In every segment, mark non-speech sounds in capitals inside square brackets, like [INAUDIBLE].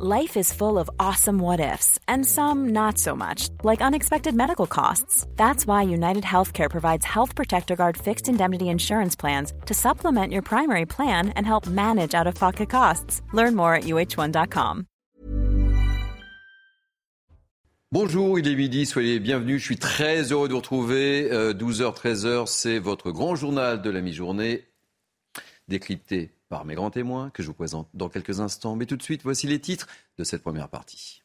Life is full of awesome what ifs, and some not so much, like unexpected medical costs. That's why United Healthcare provides Health Protector Guard fixed indemnity insurance plans to supplement your primary plan and help manage out of pocket costs. Learn more at uh1.com. Bonjour, il est midi, soyez bienvenus. Je suis très heureux de vous retrouver. 12h, euh, 13h, c'est votre grand journal de la mi-journée, décrypté par mes grands témoins que je vous présente dans quelques instants. Mais tout de suite, voici les titres de cette première partie.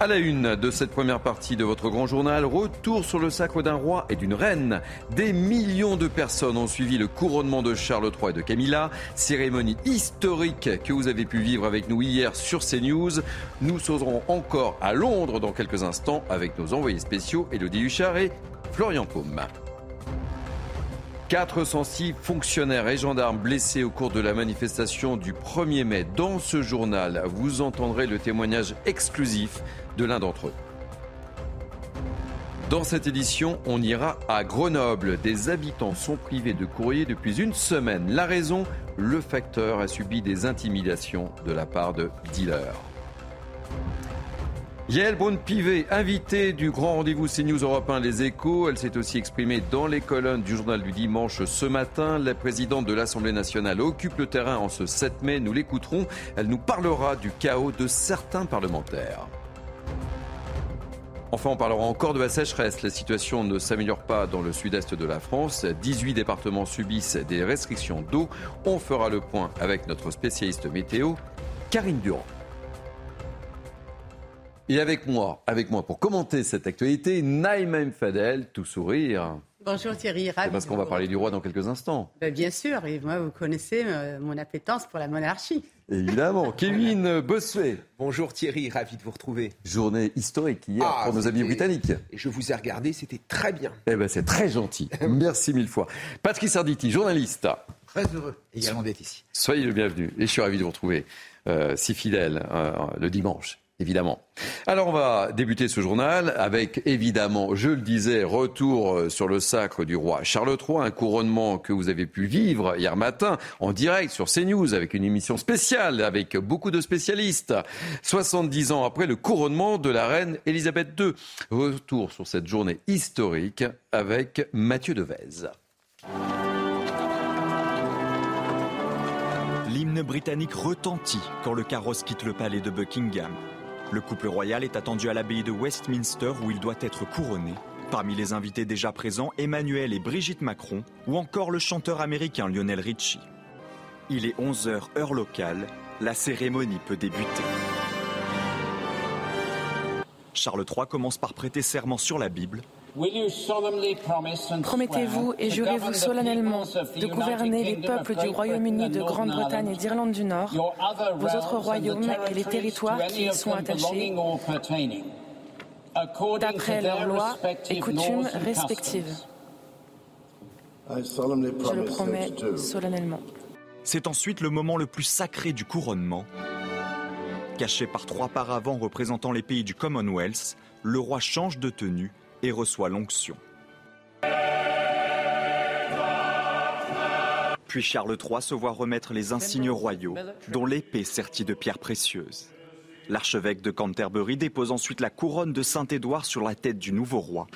À la une de cette première partie de votre grand journal, retour sur le sacre d'un roi et d'une reine. Des millions de personnes ont suivi le couronnement de Charles III et de Camilla, cérémonie historique que vous avez pu vivre avec nous hier sur CNews. Nous serons encore à Londres dans quelques instants avec nos envoyés spéciaux Elodie Huchard et Florian Paume. 406 fonctionnaires et gendarmes blessés au cours de la manifestation du 1er mai. Dans ce journal, vous entendrez le témoignage exclusif de l'un d'entre eux. Dans cette édition, on ira à Grenoble. Des habitants sont privés de courrier depuis une semaine. La raison, le facteur a subi des intimidations de la part de dealers. Yael Braun-Pivet, invitée du grand rendez-vous CNews Europe 1 Les Échos. Elle s'est aussi exprimée dans les colonnes du journal du dimanche ce matin. La présidente de l'Assemblée nationale occupe le terrain en ce 7 mai. Nous l'écouterons. Elle nous parlera du chaos de certains parlementaires. Enfin, on parlera encore de la sécheresse. La situation ne s'améliore pas dans le sud-est de la France. 18 départements subissent des restrictions d'eau. On fera le point avec notre spécialiste météo, Karine Durand. Et avec moi, avec moi pour commenter cette actualité, Naïma Fadel, tout sourire. Bonjour Thierry, ravi. C'est parce qu'on va parler du roi dans quelques instants. Ben, bien sûr, et moi vous connaissez euh, mon appétence pour la monarchie. Évidemment. [LAUGHS] Kevin Bossuet. Bonjour Thierry, ravi de vous retrouver. Journée historique hier ah, pour nos amis britanniques. Et je vous ai regardé, c'était très bien. Eh ben c'est très gentil. [LAUGHS] Merci mille fois. Patrice Arditi, journaliste. Très heureux également d'être ici. Soyez le bienvenu. Et je suis ravi de vous retrouver euh, si fidèle euh, le dimanche évidemment. Alors on va débuter ce journal avec évidemment, je le disais, retour euh, sur le sacre du roi Charles III, un couronnement que vous avez pu vivre hier matin en direct sur CNews avec une émission spéciale avec beaucoup de spécialistes. 70 ans après le couronnement de la reine Elisabeth II. Retour sur cette journée historique avec Mathieu Devez. L'hymne britannique retentit quand le carrosse quitte le palais de Buckingham. Le couple royal est attendu à l'abbaye de Westminster où il doit être couronné. Parmi les invités déjà présents, Emmanuel et Brigitte Macron ou encore le chanteur américain Lionel Richie. Il est 11h heure locale, la cérémonie peut débuter. Charles III commence par prêter serment sur la Bible Promettez-vous et jurez-vous solennellement de gouverner les peuples du Royaume-Uni, de Grande-Bretagne et d'Irlande du Nord, vos autres royaumes et les territoires qui y sont attachés, d'après leurs lois et coutumes respectives. Je le promets solennellement. C'est ensuite le moment le plus sacré du couronnement. Caché par trois paravents représentant les pays du Commonwealth, le roi change de tenue et reçoit l'onction. Puis Charles III se voit remettre les insignes royaux, dont l'épée sertie de pierres précieuses. L'archevêque de Canterbury dépose ensuite la couronne de Saint-Édouard sur la tête du nouveau roi.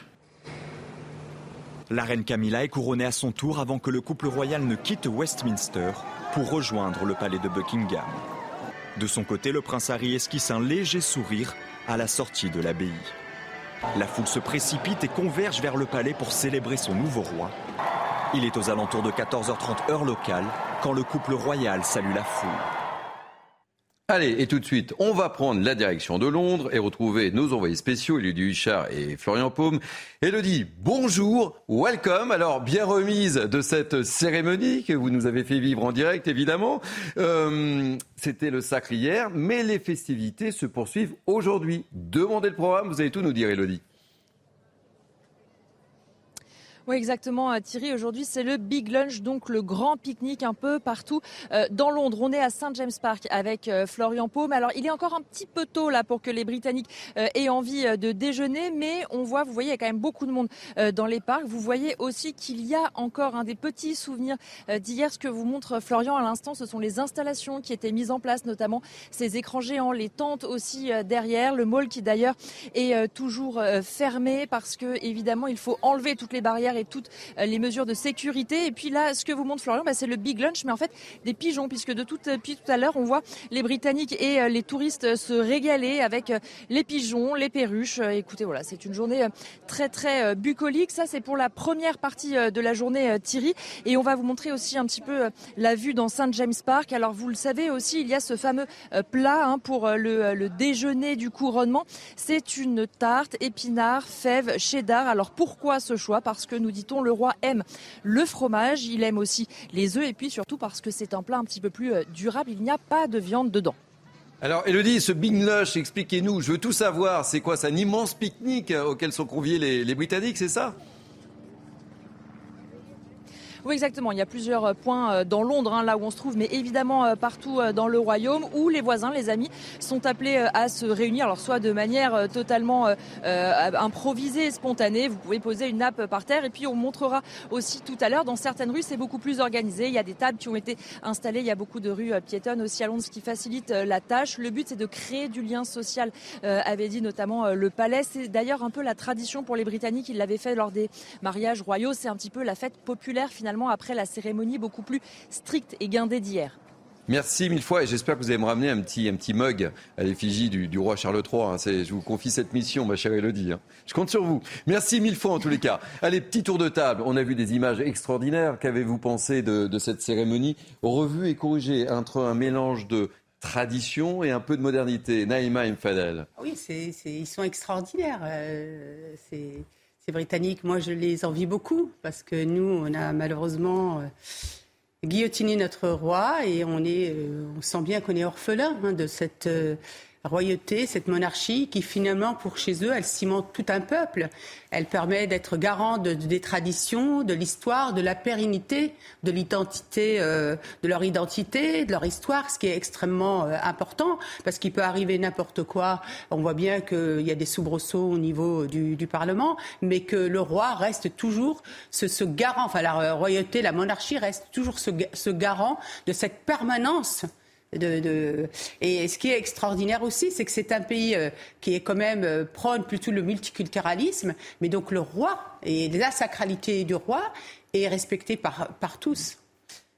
La reine Camilla est couronnée à son tour avant que le couple royal ne quitte Westminster pour rejoindre le palais de Buckingham. De son côté, le prince Harry esquisse un léger sourire à la sortie de l'abbaye. La foule se précipite et converge vers le palais pour célébrer son nouveau roi. Il est aux alentours de 14h30 heure locale quand le couple royal salue la foule. Allez, et tout de suite, on va prendre la direction de Londres et retrouver nos envoyés spéciaux, Elodie Huchard et Florian Paume. Elodie, bonjour, welcome. Alors, bien remise de cette cérémonie que vous nous avez fait vivre en direct, évidemment. Euh, c'était le sacre hier, mais les festivités se poursuivent aujourd'hui. Demandez le programme, vous allez tout nous dire, Elodie. Oui, exactement, euh, Thierry. Aujourd'hui, c'est le Big Lunch, donc le grand pique-nique un peu partout euh, dans Londres. On est à St. James Park avec euh, Florian Paume. Alors, il est encore un petit peu tôt là pour que les Britanniques aient envie de déjeuner, mais on voit, vous voyez, il y a quand même beaucoup de monde dans les parcs. Vous voyez aussi qu'il y a encore un des petits souvenirs d'hier. Ce que vous montre Florian à l'instant, ce sont les installations qui étaient mises en place, notamment ces écrans géants, les tentes aussi derrière, le mall qui d'ailleurs est toujours fermé parce que évidemment, il faut enlever toutes les barrières et toutes euh, les mesures de sécurité. Et puis là, ce que vous montre Florian, bah, c'est le big lunch, mais en fait des pigeons, puisque de tout, depuis tout à l'heure, on voit les Britanniques et euh, les touristes se régaler avec euh, les pigeons, les perruches. Écoutez, voilà, c'est une journée très très bucolique. Ça, c'est pour la première partie de la journée, Thierry. Et on va vous montrer aussi un petit peu la vue dans Saint James Park. Alors, vous le savez aussi, il y a ce fameux plat hein, pour le, le déjeuner du couronnement. C'est une tarte épinard, fèves, cheddar. Alors, pourquoi ce choix? Parce que nous dit-on, le roi aime le fromage, il aime aussi les œufs et puis surtout parce que c'est un plat un petit peu plus euh, durable, il n'y a pas de viande dedans. Alors, Elodie, ce Big Lush, expliquez-nous, je veux tout savoir, c'est quoi? C'est un immense pique-nique auquel sont conviés les Britanniques, c'est ça? Oui, exactement. Il y a plusieurs euh, points euh, dans Londres, hein, là où on se trouve, mais évidemment euh, partout dans le royaume, où les voisins, les amis, sont appelés à se réunir. Alors, soit de manière totalement improvisée, spontanée. Vous pouvez poser une nappe par terre, et puis on montrera aussi tout à l'heure. Dans certaines rues, c'est beaucoup plus organisé. Il y a des tables qui ont été installées. Il y a beaucoup de rues piétonnes aussi à Londres, ce qui facilite la tâche. Le but, c'est de créer du lien social, avait dit notamment le palais. C'est d'ailleurs un peu la tradition pour les Britanniques. Ils l'avaient fait lors des mariages royaux. C'est un petit peu la fête populaire finalement après la cérémonie beaucoup plus stricte et guindée d'hier. Merci mille fois et j'espère que vous allez me ramener un petit, un petit mug à l'effigie du, roi Charles III. Hein. Je vous confie cette mission, ma chère Elodie. Hein. Je compte sur vous. Merci mille fois en tous les cas. Allez, petit tour de table. On a vu des images extraordinaires. Qu'avez-vous pensé de, cette cérémonie revue et corrigée entre un mélange de tradition et un peu de modernité? Naïma Mfadel. Oui, ils sont extraordinaires. Euh, c'est ces Britanniques, moi, je les envie beaucoup parce que nous, on a malheureusement euh, guillotiné notre roi et on, est, euh, on sent bien qu'on est orphelin hein, de cette euh, royauté, cette monarchie qui finalement, pour chez eux, elle cimente tout un peuple. Elle permet d'être garant de, des traditions, de l'histoire, de la pérennité, de l'identité, euh, de leur identité, de leur histoire, ce qui est extrêmement euh, important parce qu'il peut arriver n'importe quoi. On voit bien qu'il y a des soubresauts au niveau du, du, Parlement, mais que le roi reste toujours ce, ce, garant, enfin la royauté, la monarchie reste toujours ce, ce garant de cette permanence de, Et ce qui est extraordinaire aussi, c'est que c'est un pays euh, qui est quand même euh, prône plutôt le multiculturalisme, mais donc le roi et la sacralité du roi est respectée par, par tous.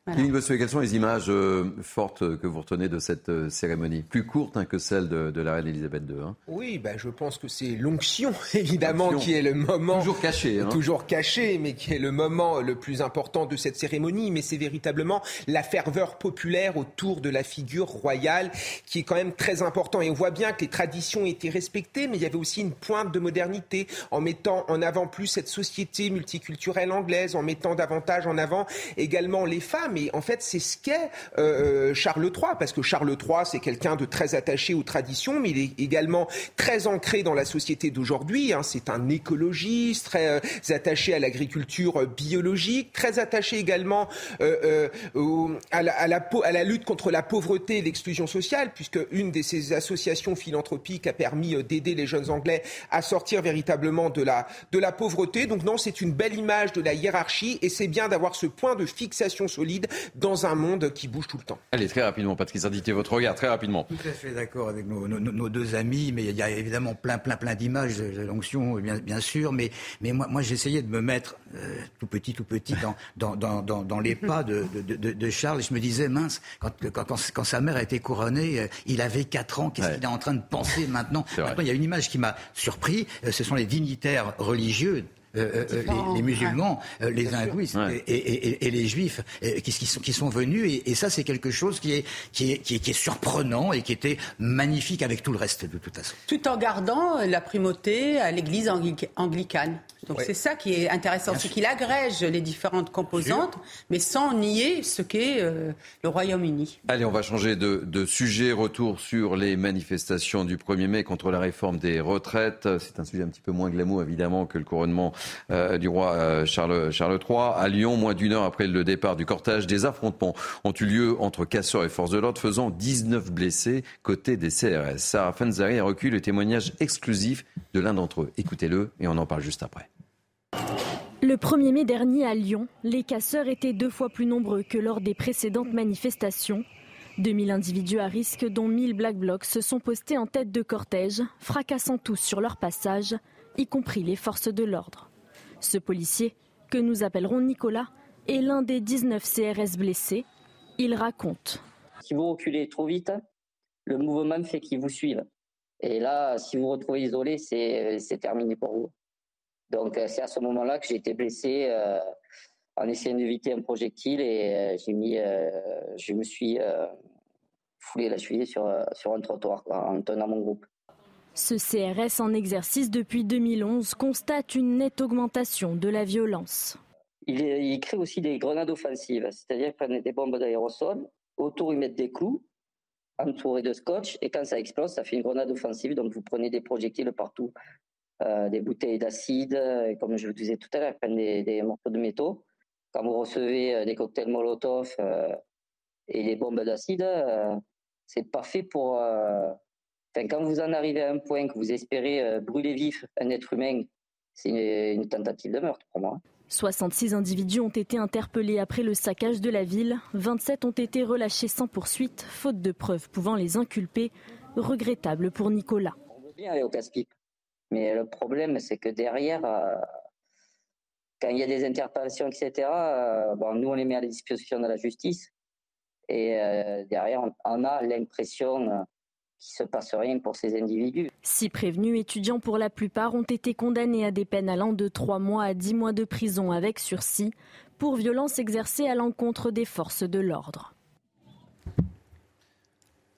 Voilà. quelles sont les images euh, fortes que vous retenez de cette euh, cérémonie Plus courte hein, que celle de, la reine Elisabeth II. Hein. Oui, bah, je pense que c'est l'onction, [LAUGHS] évidemment, qui est le moment. Toujours caché. Hein. Toujours caché, mais qui est le moment le plus important de cette cérémonie. Mais c'est véritablement la ferveur populaire autour de la figure royale qui est quand même très important. Et on voit bien que les traditions étaient respectées, mais il y avait aussi une pointe de modernité en mettant en avant plus cette société multiculturelle anglaise, en mettant davantage en avant également les femmes mais en fait, c'est ce qu'est euh, euh, Charles III, parce que Charles III, c'est quelqu'un de très attaché aux traditions, mais il est également très ancré dans la société d'aujourd'hui. Hein. C'est un écologiste, très euh, attaché à l'agriculture biologique, très attaché également à, la, à, la, lutte contre la pauvreté et l'exclusion sociale, puisque une de ces associations philanthropiques a permis d'aider les jeunes Anglais à sortir véritablement de la, de la pauvreté. Donc non, c'est une belle image de la hiérarchie, et c'est bien d'avoir ce point de fixation solide dans un monde qui bouge tout le temps. Allez, très rapidement, Patrick Sardité, votre regard, très rapidement. Tout à fait d'accord avec nos, deux amis, mais il y a évidemment plein, plein, plein d'images de l'onction, bien, bien sûr, mais, mais moi, moi j'essayais de me mettre euh, tout petit, tout petit dans, dans, dans, dans, les pas de, de, de, Charles, et je me disais, mince, quand, quand, quand, sa mère a été couronnée, euh, il avait 4 ans, qu'est-ce qu'il est en train de penser maintenant Maintenant, il y a une image qui m'a surpris, euh, ce sont les dignitaires religieux euh, euh, les, musulmans, euh, les hindouistes et, les juifs qui, sont, qui sont venus. Et, ça, c'est quelque chose qui est, qui, est, qui, est, surprenant et qui était magnifique avec tout le reste, de toute façon. Tout en gardant la primauté à l'église anglicane. Donc c'est ça qui est intéressant, c'est qu'il agrège les différentes composantes, mais sans nier ce qu'est euh, le Royaume-Uni. Allez, on va changer de, sujet. Retour sur les manifestations du 1er mai contre la réforme des retraites. C'est un sujet un petit peu moins glamour, évidemment, que le couronnement euh, du roi euh, Charles, Charles III. À Lyon, moins d'une heure après le départ du cortège, des affrontements ont eu lieu entre casseurs et forces de l'ordre, faisant 19 blessés côté des CRS. Sarah Fanzari a recueilli le témoignage exclusif de l'un d'entre eux. Écoutez-le et on en parle juste après. Le 1er mai dernier à Lyon, les casseurs étaient deux fois plus nombreux que lors des précédentes manifestations. 2000 individus à risque, dont 1000 Black Blocs, se sont postés en tête de cortège, fracassant tous sur leur passage, y compris les forces de l'ordre. Ce policier, que nous appellerons Nicolas, est l'un des 19 CRS blessés. Il raconte. Si vous reculez trop vite, le mouvement fait qu'ils vous suivent. Et là, si vous vous retrouvez isolé, c'est terminé pour vous. Donc euh, c'est à ce moment-là que j'ai été blessé euh, en essayant d'éviter un projectile et euh, j'ai mis, je me suis foulé la cheville sur, sur un trottoir en tenant mon groupe. Ce CRS en exercice depuis 2011 constate une nette augmentation de la violence. Il, crée aussi des grenades offensives, c'est-à-dire qu'ils prennent des bombes d'aérosol, autour ils mettent des clous, entourés de scotch, et quand ça explose, ça fait une grenade offensive, donc vous prenez des projectiles partout. Euh, des bouteilles d'acide, comme je vous disais tout à l'heure, prennent des, morceaux de métaux. Quand vous recevez euh, des cocktails Molotov euh, et des bombes d'acide, c'est parfait pour. Enfin, quand vous en arrivez à un point que vous espérez brûler vif un être humain, c'est une, une, tentative de meurtre pour moi. 66 individus ont été interpellés après le saccage de la ville. 27 ont été relâchés sans poursuite, faute de preuves pouvant les inculper. Regrettable pour Nicolas. On veut bien aller au casse-pipe. Mais le problème, c'est que derrière, euh, quand il y a des interpellations, etc., euh, bon, nous, on les met à la disposition de la justice. Et euh, derrière, on, a l'impression qu'il ne se passe rien pour ces individus. Six prévenus étudiants, pour la plupart, ont été condamnés à des peines allant de 3 mois à 10 mois de prison avec sursis pour violences exercées à l'encontre des forces de l'ordre.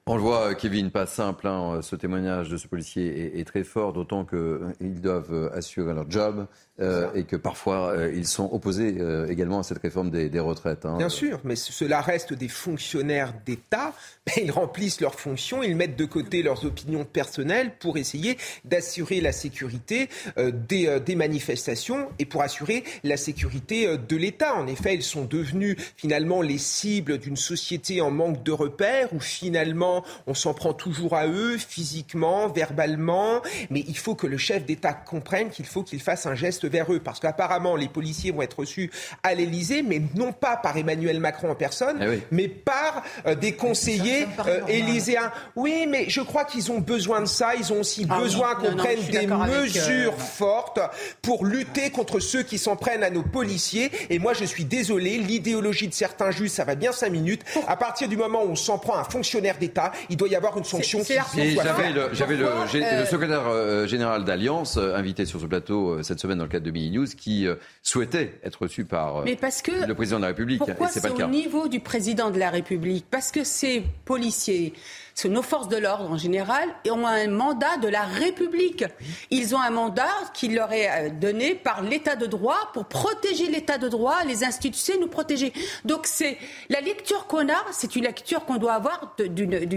On le voit, Kevin, pas simple. Hein, ce témoignage de ce policier est, très fort, d'autant qu'ils euh, doivent assurer leur job euh, et que parfois euh, ils sont opposés également à cette réforme des, retraites. Hein. Bien sûr, mais cela reste des fonctionnaires d'État. [LAUGHS] Ils remplissent leurs fonctions, ils mettent de côté leurs opinions personnelles pour essayer d'assurer la sécurité des, des, manifestations et pour assurer la sécurité de l'État. En effet, ils sont devenus finalement les cibles d'une société en manque de repères où finalement on s'en prend toujours à eux, physiquement, verbalement, mais il faut que le chef d'État comprenne qu'il faut qu'il fasse un geste vers eux, parce qu'apparemment les policiers vont être reçus à l'Élysée, mais non pas par Emmanuel Macron en personne, eh mais par euh, des conseillers euh, élyséens. Oui, mais je crois qu'ils ont besoin de ça, ils ont aussi ah besoin qu'on prenne des mesures euh, fortes pour lutter contre ceux qui s'en prennent à nos policiers. Et moi, je suis désolé, l'idéologie de certains juges, ça va bien cinq minutes. À partir du moment où on s'en prend à un fonctionnaire d'État, il doit y avoir une sanction qui J'avais le, le, euh, secrétaire euh, général d'Alliance, euh, invité sur ce plateau cette semaine dans le cadre de Mini News, qui souhaitait être reçu par le président de la République. Pourquoi c'est au niveau du président de la République? Parce que ces policiers que nos forces de l'ordre en général ont un mandat de la République. Ils ont un mandat qui leur est euh, donné par l'État de droit pour protéger l'État de droit, les institutions nous protéger. Donc c'est la lecture qu'on a, c'est une lecture qu'on doit avoir d'une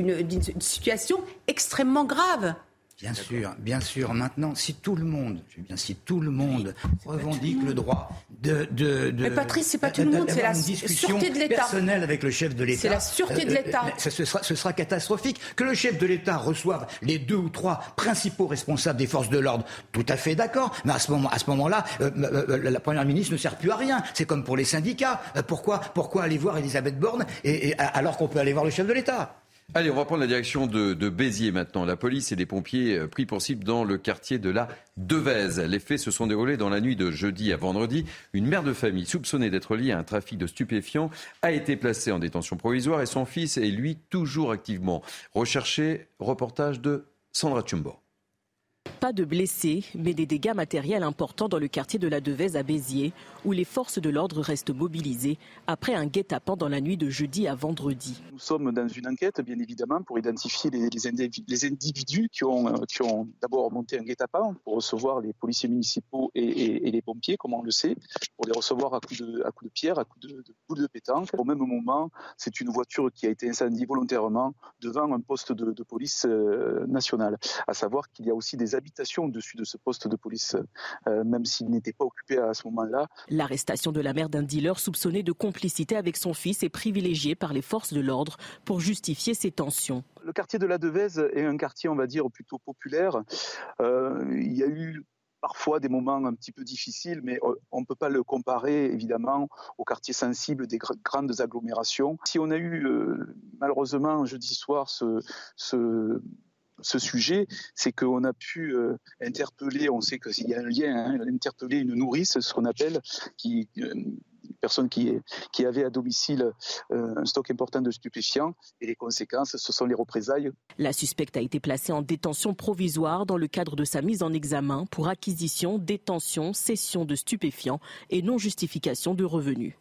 situation extrêmement grave. Bien sûr, bien sûr. Maintenant, si tout le monde, je bien si tout le monde revendique le droit de, de, de Mais Patrice, c'est pas tout le monde, c'est la sûreté de l'État. personnelle avec le chef de l'État. C'est la sûreté de euh, l'État. Euh, ce, sera, ce sera catastrophique que le chef de l'État reçoive les deux ou trois principaux responsables des forces de l'ordre. Tout à fait d'accord. Mais à ce moment, à ce moment-là, euh, la première ministre ne sert plus à rien. C'est comme pour les syndicats. pourquoi, pourquoi aller voir Elisabeth Borne et alors qu'on peut aller voir le chef de l'État? Allez, on va prendre la direction de, Béziers maintenant. La police et les pompiers euh, pris pour cible dans le quartier de la Devèze. Les faits se sont déroulés dans la nuit de jeudi à vendredi. Une mère de famille soupçonnée d'être liée à un trafic de stupéfiants a été placée en détention provisoire et son fils est lui toujours activement recherché. Reportage de Sandra Chumbo. Pas de blessés, mais des dégâts matériels importants dans le quartier de la Devèze à Béziers, où les forces de l'ordre restent mobilisées après un guet-apens dans la nuit de jeudi à vendredi. Nous sommes dans une enquête, bien évidemment, pour identifier les, individus qui ont, euh, qui ont d'abord monté un guet-apens pour recevoir les policiers municipaux et, les pompiers, comme on le sait, pour les recevoir à coups de, à de pierre, à coups de, de boules de pétanque. Au même moment, c'est une voiture qui a été incendiée volontairement devant un poste de, police euh, nationale. À savoir qu'il y a aussi des habitants au-dessus de ce poste de police, euh, même s'il n'était pas occupé à ce moment-là. L'arrestation de la mère d'un dealer soupçonné de complicité avec son fils est privilégiée par les forces de l'ordre pour justifier ces tensions. Le quartier de la Devèze est un quartier, on va dire, plutôt populaire. Euh, il y a eu parfois des moments un petit peu difficiles, mais euh, on ne peut pas le comparer évidemment au quartier sensible des grandes agglomérations. Si on a eu malheureusement jeudi soir ce, ce ce sujet, c'est qu'on a pu euh, interpeller, on sait qu'il y a un lien, hein, interpeller une nourrice, ce qu'on appelle, qui, euh, une personne qui, avait à domicile euh, un stock important de stupéfiants et les conséquences, ce sont les représailles. La suspecte a été placée en détention provisoire dans le cadre de sa mise en examen pour acquisition, détention, cession de stupéfiants et non justification de revenus.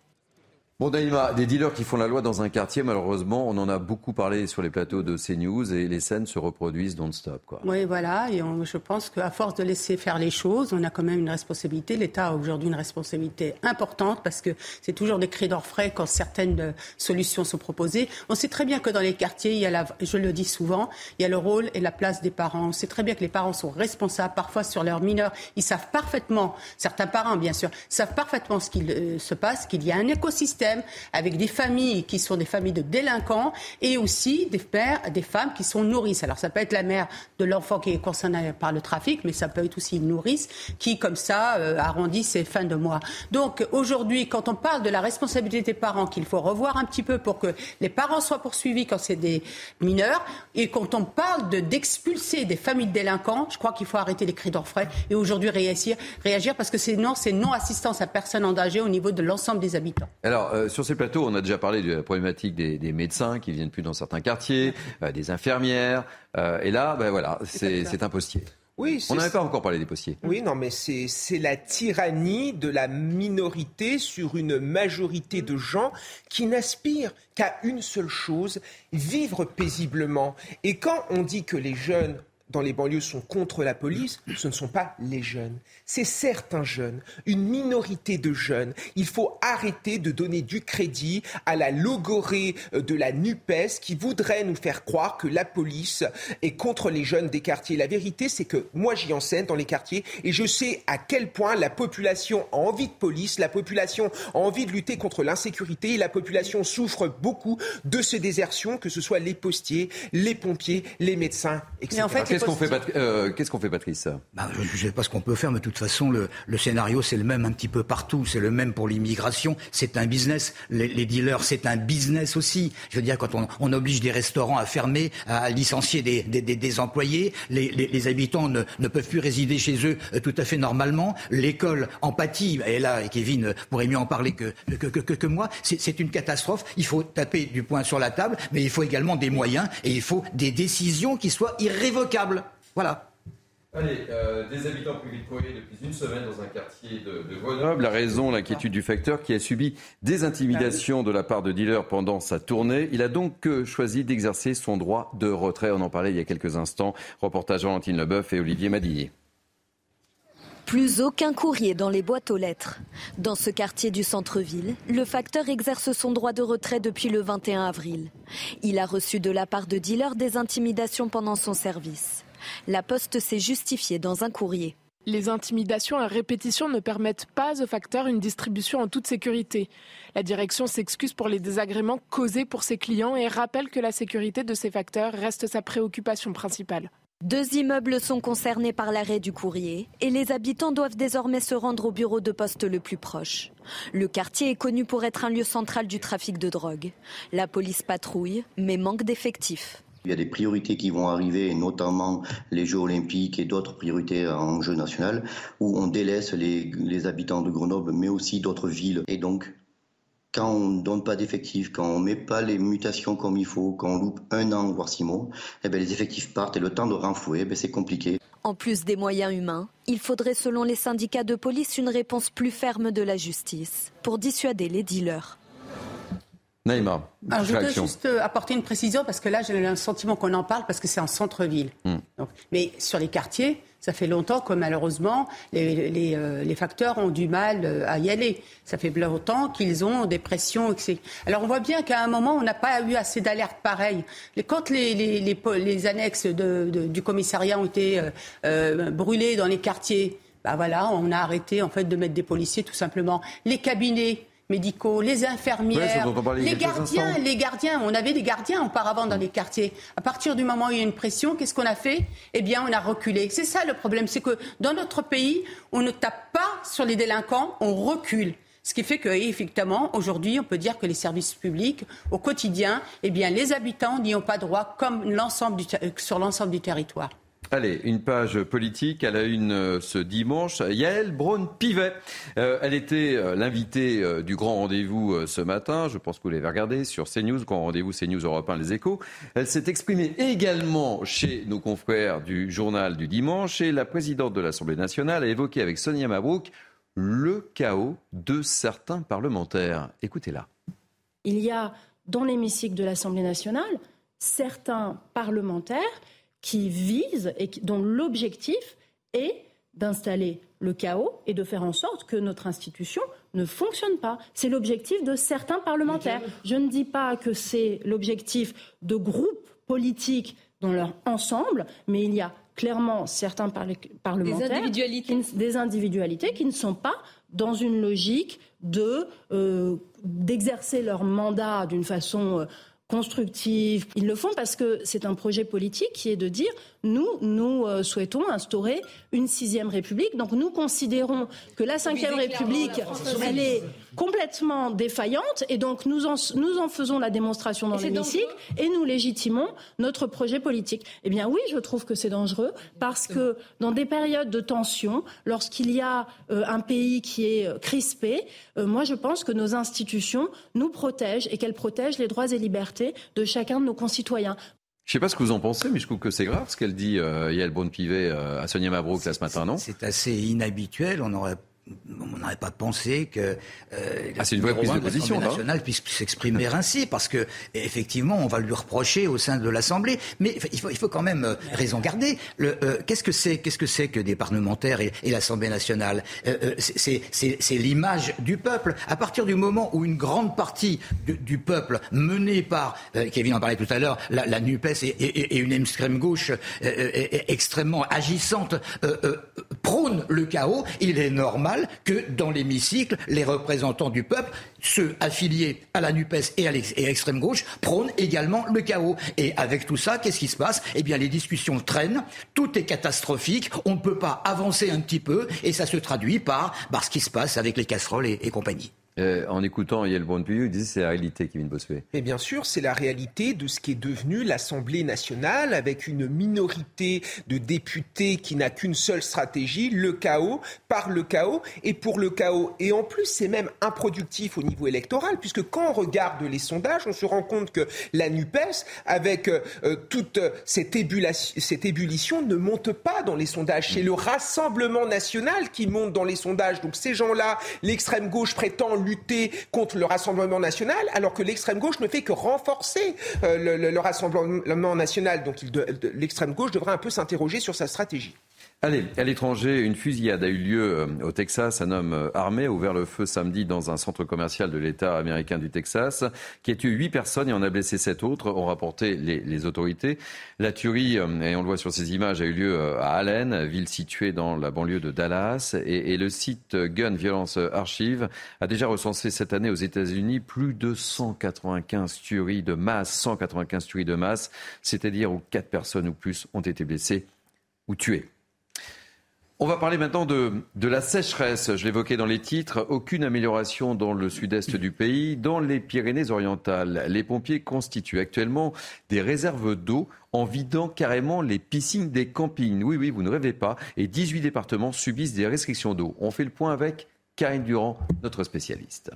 Bon, Daïma, des dealers qui font la loi dans un quartier, malheureusement, on en a beaucoup parlé sur les plateaux de CNews et les scènes se reproduisent non-stop. Oui, voilà, et je pense qu'à force de laisser faire les choses, on a quand même une responsabilité. L'État a aujourd'hui une responsabilité importante parce que c'est toujours des cris d'orfraie quand certaines euh, solutions sont proposées. On sait très bien que dans les quartiers, il y a je le dis souvent, il y a le rôle et la place des parents. On sait très bien que les parents sont responsables parfois sur leurs mineurs. Ils savent parfaitement, certains parents bien sûr, savent parfaitement ce qu'il euh, se passe, qu'il y a un écosystème avec des familles qui sont des familles de délinquants et aussi des pères, des femmes qui sont nourrices. Alors ça peut être la mère de l'enfant qui est concerné par le trafic, mais ça peut être aussi une nourrice qui, comme ça, euh, arrondit ses fins de mois. Donc aujourd'hui, quand on parle de la responsabilité des parents, qu'il faut revoir un petit peu pour que les parents soient poursuivis quand c'est des mineurs, et quand on parle de d'expulser des familles de délinquants, je crois qu'il faut arrêter les cris d'orfraie et aujourd'hui réagir, réagir parce que c'est non, c'est non assistance à personne en danger au niveau de l'ensemble des habitants. Alors euh, sur ces plateaux, on a déjà parlé de la problématique des, médecins qui viennent plus dans certains quartiers, euh, des infirmières. Euh, et là, ben voilà, c'est un postier. Oui, on n'avait pas encore parlé des postiers. Oui, non, mais c'est la tyrannie de la minorité sur une majorité de gens qui n'aspirent qu'à une seule chose, vivre paisiblement. Et quand on dit que les jeunes dans les banlieues sont contre la police, ce ne sont pas les jeunes. C'est certains jeunes, une minorité de jeunes. Il faut arrêter de donner du crédit à la logorée euh, de la NUPES qui voudrait nous faire croire que la police est contre les jeunes des quartiers. La vérité, c'est que moi, j'y enseigne dans les quartiers et je sais à quel point la population a envie de police, la population a envie de lutter contre l'insécurité et la population souffre beaucoup de ces désertions, que ce soit les postiers, les pompiers, les médecins, etc. Qu'est-ce qu'on fait, euh, fait, Patrice? Bah, Je ne sais pas ce qu'on peut faire, mais de toute façon, le, scénario, c'est le même un petit peu partout. C'est le même pour l'immigration. C'est un business. Les, dealers, c'est un business aussi. Je veux dire, quand on, oblige des restaurants à fermer, à licencier des, des, employés, les, habitants ne, ne, peuvent plus résider chez eux euh, tout à fait normalement. L'école empathie, et là, Kevin pourrait mieux en parler que, que, que, que moi, c'est une catastrophe. Il faut taper du poing sur la table, mais il faut également des moyens et il faut des décisions qui soient irrévocables. Voilà. Allez, euh, des habitants privés de courrier depuis une semaine dans un quartier de, Grenoble. La raison, l'inquiétude du facteur qui a subi des intimidations de la part de dealers pendant sa tournée. Il a donc euh, choisi d'exercer son droit de retrait. On en parlait il y a quelques instants. Reportage Valentine Leboeuf et Olivier Madillier. Plus aucun courrier dans les boîtes aux lettres. Dans ce quartier du centre-ville, le facteur exerce son droit de retrait depuis le 21 avril. Il a reçu de la part de dealers des intimidations pendant son service. La Poste s'est justifiée dans un courrier. Les intimidations à répétition ne permettent pas au facteur une distribution en toute sécurité. La direction s'excuse pour les désagréments causés pour ses clients et rappelle que la sécurité de ces facteurs reste sa préoccupation principale. Deux immeubles sont concernés par l'arrêt du courrier et les habitants doivent désormais se rendre au bureau de poste le plus proche. Le quartier est connu pour être un lieu central du trafic de drogue. La police patrouille, mais manque d'effectifs. Il y a des priorités qui vont arriver, notamment les Jeux olympiques et d'autres priorités en jeu national, où on délaisse les, habitants de Grenoble, mais aussi d'autres villes. Et donc, quand on ne donne pas d'effectifs, quand on ne met pas les mutations comme il faut, quand on loupe un an, voire six mois, eh bien, les effectifs partent et le temps de renflouer, eh c'est compliqué. En plus des moyens humains, il faudrait selon les syndicats de police une réponse plus ferme de la justice pour dissuader les dealers. Naïma, je voudrais juste euh, apporter une précision parce que là, j'ai le sentiment qu'on en parle parce que c'est en centre-ville. Hmm. Mais sur les quartiers, ça fait longtemps que malheureusement, les, euh, facteurs ont du mal euh, à y aller. Ça fait longtemps qu'ils ont des pressions. Alors on voit bien qu'à un moment, on n'a pas eu assez d'alertes pareilles. Quand les, annexes du commissariat ont été brûlées dans les quartiers, bah voilà, on a arrêté en fait de mettre des policiers tout simplement. Les cabinets médicaux, les infirmières, les gardiens, les gardiens. On avait des gardiens auparavant dans les quartiers. À partir du moment où il y a une pression, qu'est-ce qu'on a fait? Eh bien, on a reculé. C'est ça le problème, c'est que dans notre pays, on ne tape pas sur les délinquants, on recule. Ce qui fait qu'effectivement, aujourd'hui, on peut dire que les services publics, au quotidien, eh bien, les habitants n'y ont pas droit comme l'ensemble sur l'ensemble du territoire. Allez, une page politique à la une euh, ce dimanche. Yael Braun-Pivet. Euh, elle était euh, l'invitée du grand rendez-vous ce matin. Je pense que vous l'avez regardé sur CNews, grand rendez-vous CNews Europe 1 Les Échos. Elle s'est exprimée également chez nos confrères du journal du dimanche et la présidente de l'Assemblée nationale a évoqué avec Sonia Mabrouk le chaos de certains parlementaires. Écoutez-la. Il y a dans l'hémicycle de l'Assemblée nationale certains parlementaires qui vise et dont l'objectif est d'installer le chaos et de faire en sorte que notre institution ne fonctionne pas. C'est l'objectif de certains parlementaires. Je ne dis pas que c'est l'objectif de groupes politiques dans leur ensemble, mais il y a clairement certains parlementaires, des individualités. Qui, des individualités qui ne sont pas dans une logique de euh, d'exercer leur mandat d'une façon euh, constructive. Ils le font parce que c'est un projet politique qui est de dire nous, nous euh, souhaitons instaurer une sixième république. Donc nous considérons que la cinquième république, elle est complètement défaillante et donc nous en, nous en faisons la démonstration dans l'hémicycle et nous légitimons notre projet politique. Eh bien oui, je trouve que c'est dangereux parce que dans des périodes de tension, lorsqu'il y a euh, un pays qui est euh, crispé, moi je pense que nos institutions nous protègent et qu'elles protègent les droits et libertés de chacun de nos concitoyens. Je ne sais pas ce que vous en pensez, mais je trouve que c'est grave ce qu'elle dit, euh, Yael Braun-Pivet, euh, à Sonia Mabrouk, là, ce matin, non? C'est assez inhabituel. On aurait on n'aurait pas pensé que euh, ah, une vraie prise de position nationale puisse s'exprimer ainsi, parce que effectivement, on va lui reprocher au sein de l'Assemblée. Mais il faut, il faut quand même euh, raison garder. Euh, qu'est-ce que c'est Qu'est-ce que c'est que des parlementaires et, l'Assemblée nationale? Euh, C'est l'image du peuple. À partir du moment où une grande partie du, peuple, menée par Kevin en parlait tout à l'heure, la, la, Nupes et, et, une extrême gauche extrêmement agissante prône le chaos, il est normal que dans l'hémicycle, les représentants du peuple, ceux affiliés à la NUPES et à l'extrême gauche, prônent également le chaos. Et avec tout ça, qu'est-ce qui se passe? Eh bien, les discussions traînent, tout est catastrophique, on ne peut pas avancer un petit peu, et ça se traduit par, ce qui se passe avec les casseroles et compagnie. Euh, en écoutant Yael Braun-Pivet, il disait c'est la réalité, Kevin Bossuet. Mais bien sûr, c'est la réalité de ce qui est devenu l'Assemblée nationale, avec une minorité de députés qui n'a qu'une seule stratégie, le chaos, par le chaos et pour le chaos. Et en plus, c'est même improductif au niveau électoral, puisque quand on regarde les sondages, on se rend compte que la NUPES, avec euh, toute cette, cette ébullition, ne monte pas dans les sondages. C'est le Rassemblement national qui monte dans les sondages. Donc ces gens-là, l'extrême gauche prétend lutter contre le Rassemblement national, alors que l'extrême gauche ne fait que renforcer euh, le, Rassemblement national. Donc l'extrême gauche devrait un peu s'interroger sur sa stratégie. Allez, à l'étranger, une fusillade a eu lieu euh, au Texas. Un homme euh, armé a ouvert le feu samedi dans un centre commercial de l'État américain du Texas, qui a tué huit personnes et en a blessé sept autres, ont rapporté les, autorités. La tuerie, et on le voit sur ces images, a eu lieu à Allen, ville située dans la banlieue de Dallas. Et le site Gun Violence Archive a déjà recensé cette année aux États-Unis plus de 195 tueries de masse, 195 tueries de masse, c'est-à-dire où quatre personnes ou plus ont été blessées ou tuées. On va parler maintenant de, la sécheresse. Je l'évoquais dans les titres. Aucune amélioration dans le sud-est du pays. Dans les Pyrénées-Orientales, les pompiers constituent actuellement des réserves d'eau en vidant carrément les piscines des campings. Oui, oui, vous ne rêvez pas. Et 18 départements subissent des restrictions d'eau. On fait le point avec Karine Durand, notre spécialiste.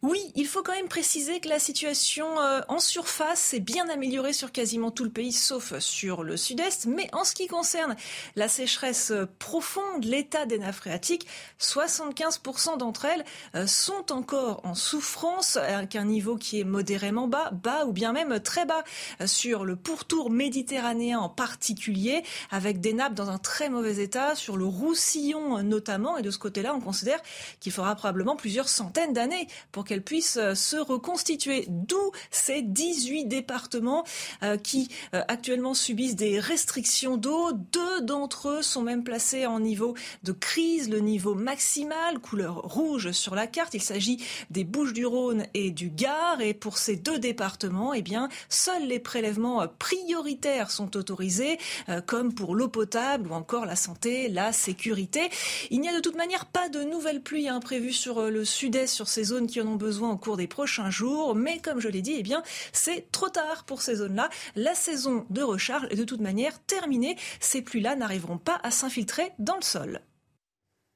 Oui, il faut quand même préciser que la situation euh, en surface s'est bien améliorée sur quasiment tout le pays, sauf sur le sud-est. Mais en ce qui concerne la sécheresse profonde, l'état des nappes phréatiques, 75% d'entre elles euh, sont encore en souffrance, avec un niveau qui est modérément bas, bas ou bien même très bas euh, sur le pourtour méditerranéen en particulier, avec des nappes dans un très mauvais état, sur le Roussillon notamment. Et de ce côté-là, on considère qu'il faudra probablement plusieurs centaines d'années pour qu'elle puisse euh, se reconstituer. D'où ces 18 départements euh, qui euh, actuellement subissent des restrictions d'eau. Deux d'entre eux sont même placés en niveau de crise, le niveau maximal, couleur rouge sur la carte. Il s'agit des Bouches-du-Rhône et du Gard. Et pour ces deux départements, eh bien, seuls les prélèvements prioritaires sont autorisés, comme pour l'eau potable ou encore la santé, la sécurité. Il n'y a de toute manière pas de nouvelles pluies hein, prévues sur le sud-est, sur ces zones qui en ont besoin au cours des prochains jours. Mais comme je l'ai dit, eh bien, c'est trop tard pour ces zones-là. La saison de recharge est de toute manière terminée. Ces pluies-là n'arriveront pas à s'infiltrer dans le sol.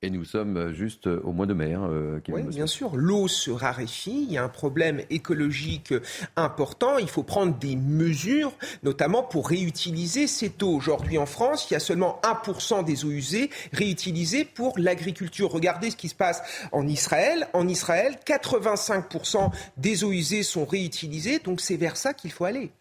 Et nous sommes juste au mois de mai. Hein, euh, oui, bien sûr. L'eau se raréfie. Il y a un problème écologique important. Il faut prendre des mesures, notamment pour réutiliser cette eau. Aujourd'hui, en France, il y a seulement 1% des eaux usées réutilisées pour l'agriculture. Regardez ce qui se passe en Israël. En Israël, 85% des eaux usées sont réutilisées. Donc, c'est vers ça qu'il faut aller.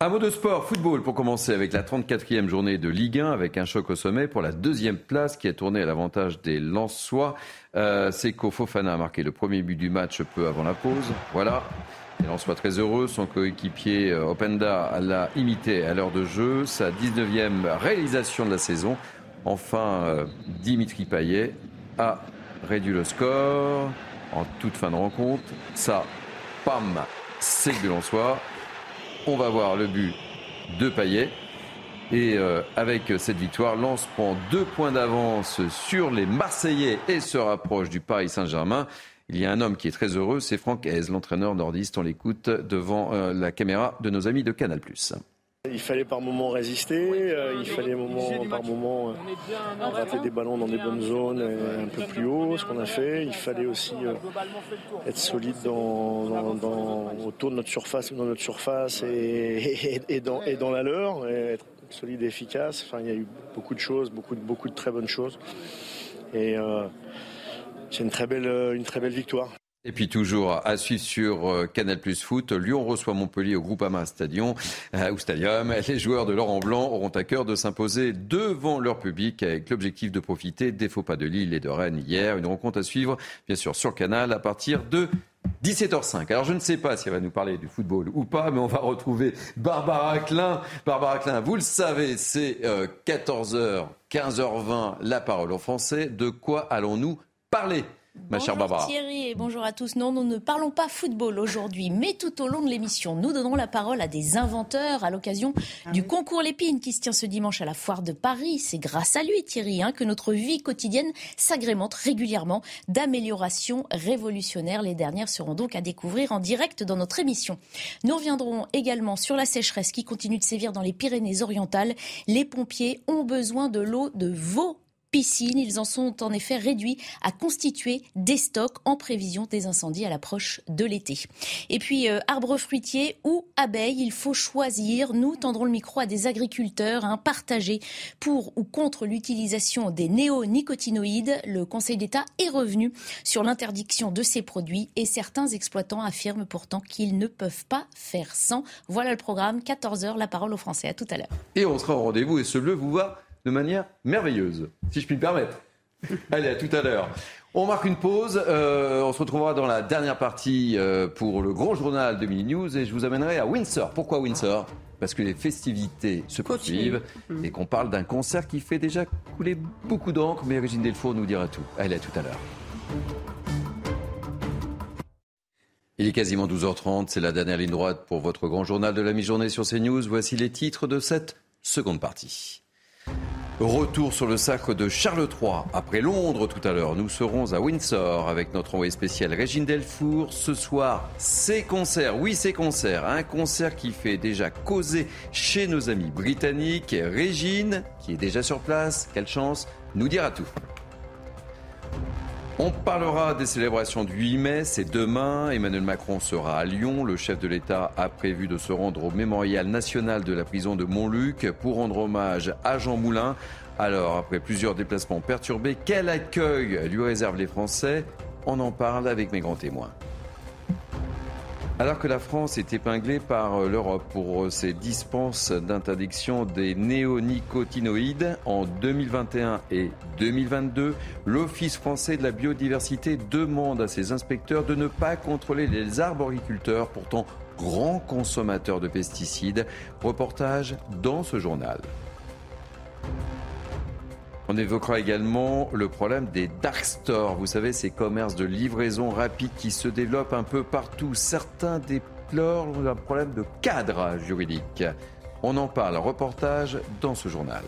Un mot de sport, football pour commencer avec la 34e journée de Ligue 1 avec un choc au sommet pour la deuxième place qui a tourné à l'avantage des Lensois. Euh, Seko Fofana a marqué le premier but du match peu avant la pause. Voilà. Les Lensois très heureux. Son coéquipier euh, Openda l'a imité à l'heure de jeu. Sa 19e réalisation de la saison. Enfin, euh, Dimitri Payet a réduit le score en toute fin de rencontre. Ça, pam, c'est que de Lensois. On va voir le but de Payet. Et euh, avec cette victoire, Lens prend deux points d'avance sur les Marseillais et se rapproche du Paris Saint-Germain. Il y a un homme qui est très heureux, c'est Franck Hez, l'entraîneur nordiste. On l'écoute devant euh, la caméra de nos amis de Canal+. Il fallait par moment résister, euh, il fallait moment, par moment euh, rater des ballons dans des bonnes zones euh, un peu plus haut, ce qu'on a fait. Il fallait aussi être solide dans, autour de notre surface, dans notre surface et, dans, et dans la leur, être solide et efficace. Enfin, il y a eu beaucoup de choses, beaucoup de, beaucoup de très bonnes choses. Et c'est une très belle, une très belle victoire. Et puis toujours à suivre sur euh, Canal Plus Foot, Lyon reçoit Montpellier au Groupama Stadium, euh, ou Stadium. Les joueurs de Laurent Blanc auront à cœur de s'imposer devant leur public avec l'objectif de profiter des faux pas de Lille et de Rennes hier. Une rencontre à suivre, bien sûr, sur Canal à partir de 17h05. Alors je ne sais pas si elle va nous parler du football ou pas, mais on va retrouver Barbara Klein. Barbara Klein, vous le savez, c'est 14h, euh, 15h20, la parole en français. De quoi allons-nous parler? Ma chère Barbara. Thierry et bonjour à tous. Non, nous ne parlons pas football aujourd'hui, mais tout au long de l'émission, nous donnerons la parole à des inventeurs à l'occasion ah du concours Lépine qui se tient ce dimanche à la foire de Paris. C'est grâce à lui, Thierry, hein, que notre vie quotidienne s'agrémente régulièrement d'améliorations révolutionnaires. Les dernières seront donc à découvrir en direct dans notre émission. Nous reviendrons également sur la sécheresse qui continue de sévir dans les Pyrénées-Orientales. Les pompiers ont besoin de l'eau de vos piscines. Ils en sont en effet réduits à constituer des stocks en prévision des incendies à l'approche de l'été. Et puis, euh, arbres fruitiers ou abeilles, il faut choisir. Nous tendrons le micro à des agriculteurs hein, partagés pour ou contre l'utilisation des néonicotinoïdes. Le Conseil d'État est revenu sur l'interdiction de ces produits et certains exploitants affirment pourtant qu'ils ne peuvent pas faire sans. Voilà le programme, 14h, la parole aux Français. À tout à l'heure. Et on sera au rendez-vous et ce bleu vous va de manière merveilleuse, si je puis me permettre. [LAUGHS] Allez, à tout à l'heure. On marque une pause. Euh, on se retrouvera dans la dernière partie euh, pour le grand journal de Mini News et je vous amènerai à Windsor. Pourquoi Windsor? Parce que les festivités se poursuivent mmh. et qu'on parle d'un concert qui fait déjà couler beaucoup d'encre. Mais Régine Delfour nous dira tout. Allez, à tout à l'heure. Il est quasiment 12h30. C'est la dernière ligne droite pour votre grand journal de la mi-journée sur CNews. Voici les titres de cette seconde partie. Retour sur le sacre de Charles III. Après Londres tout à l'heure, nous serons à Windsor avec notre envoyé spécial Régine Delfour. Ce soir, ces concerts, oui ces concerts, un concert qui fait déjà causer chez nos amis britanniques. Régine, qui est déjà sur place, quelle chance, nous dira tout. On parlera des célébrations du 8 mai, c'est demain. Emmanuel Macron sera à Lyon. Le chef de l'État a prévu de se rendre au mémorial national de la prison de Montluc pour rendre hommage à Jean Moulin. Alors, après plusieurs déplacements perturbés, quel accueil lui réservent les Français? On en parle avec mes grands témoins. Alors que la France est épinglée par euh, l'Europe pour euh, ses dispenses d'interdiction des néonicotinoïdes en 2021 et 2022, l'Office français de la biodiversité demande à ses inspecteurs de ne pas contrôler les arboriculteurs, pourtant grands consommateurs de pesticides. Reportage dans ce journal. On évoquera également le problème des dark stores. Vous savez, ces commerces de livraison rapide qui se développent un peu partout. Certains déplorent un problème de cadre juridique. On en parle, reportage dans ce journal.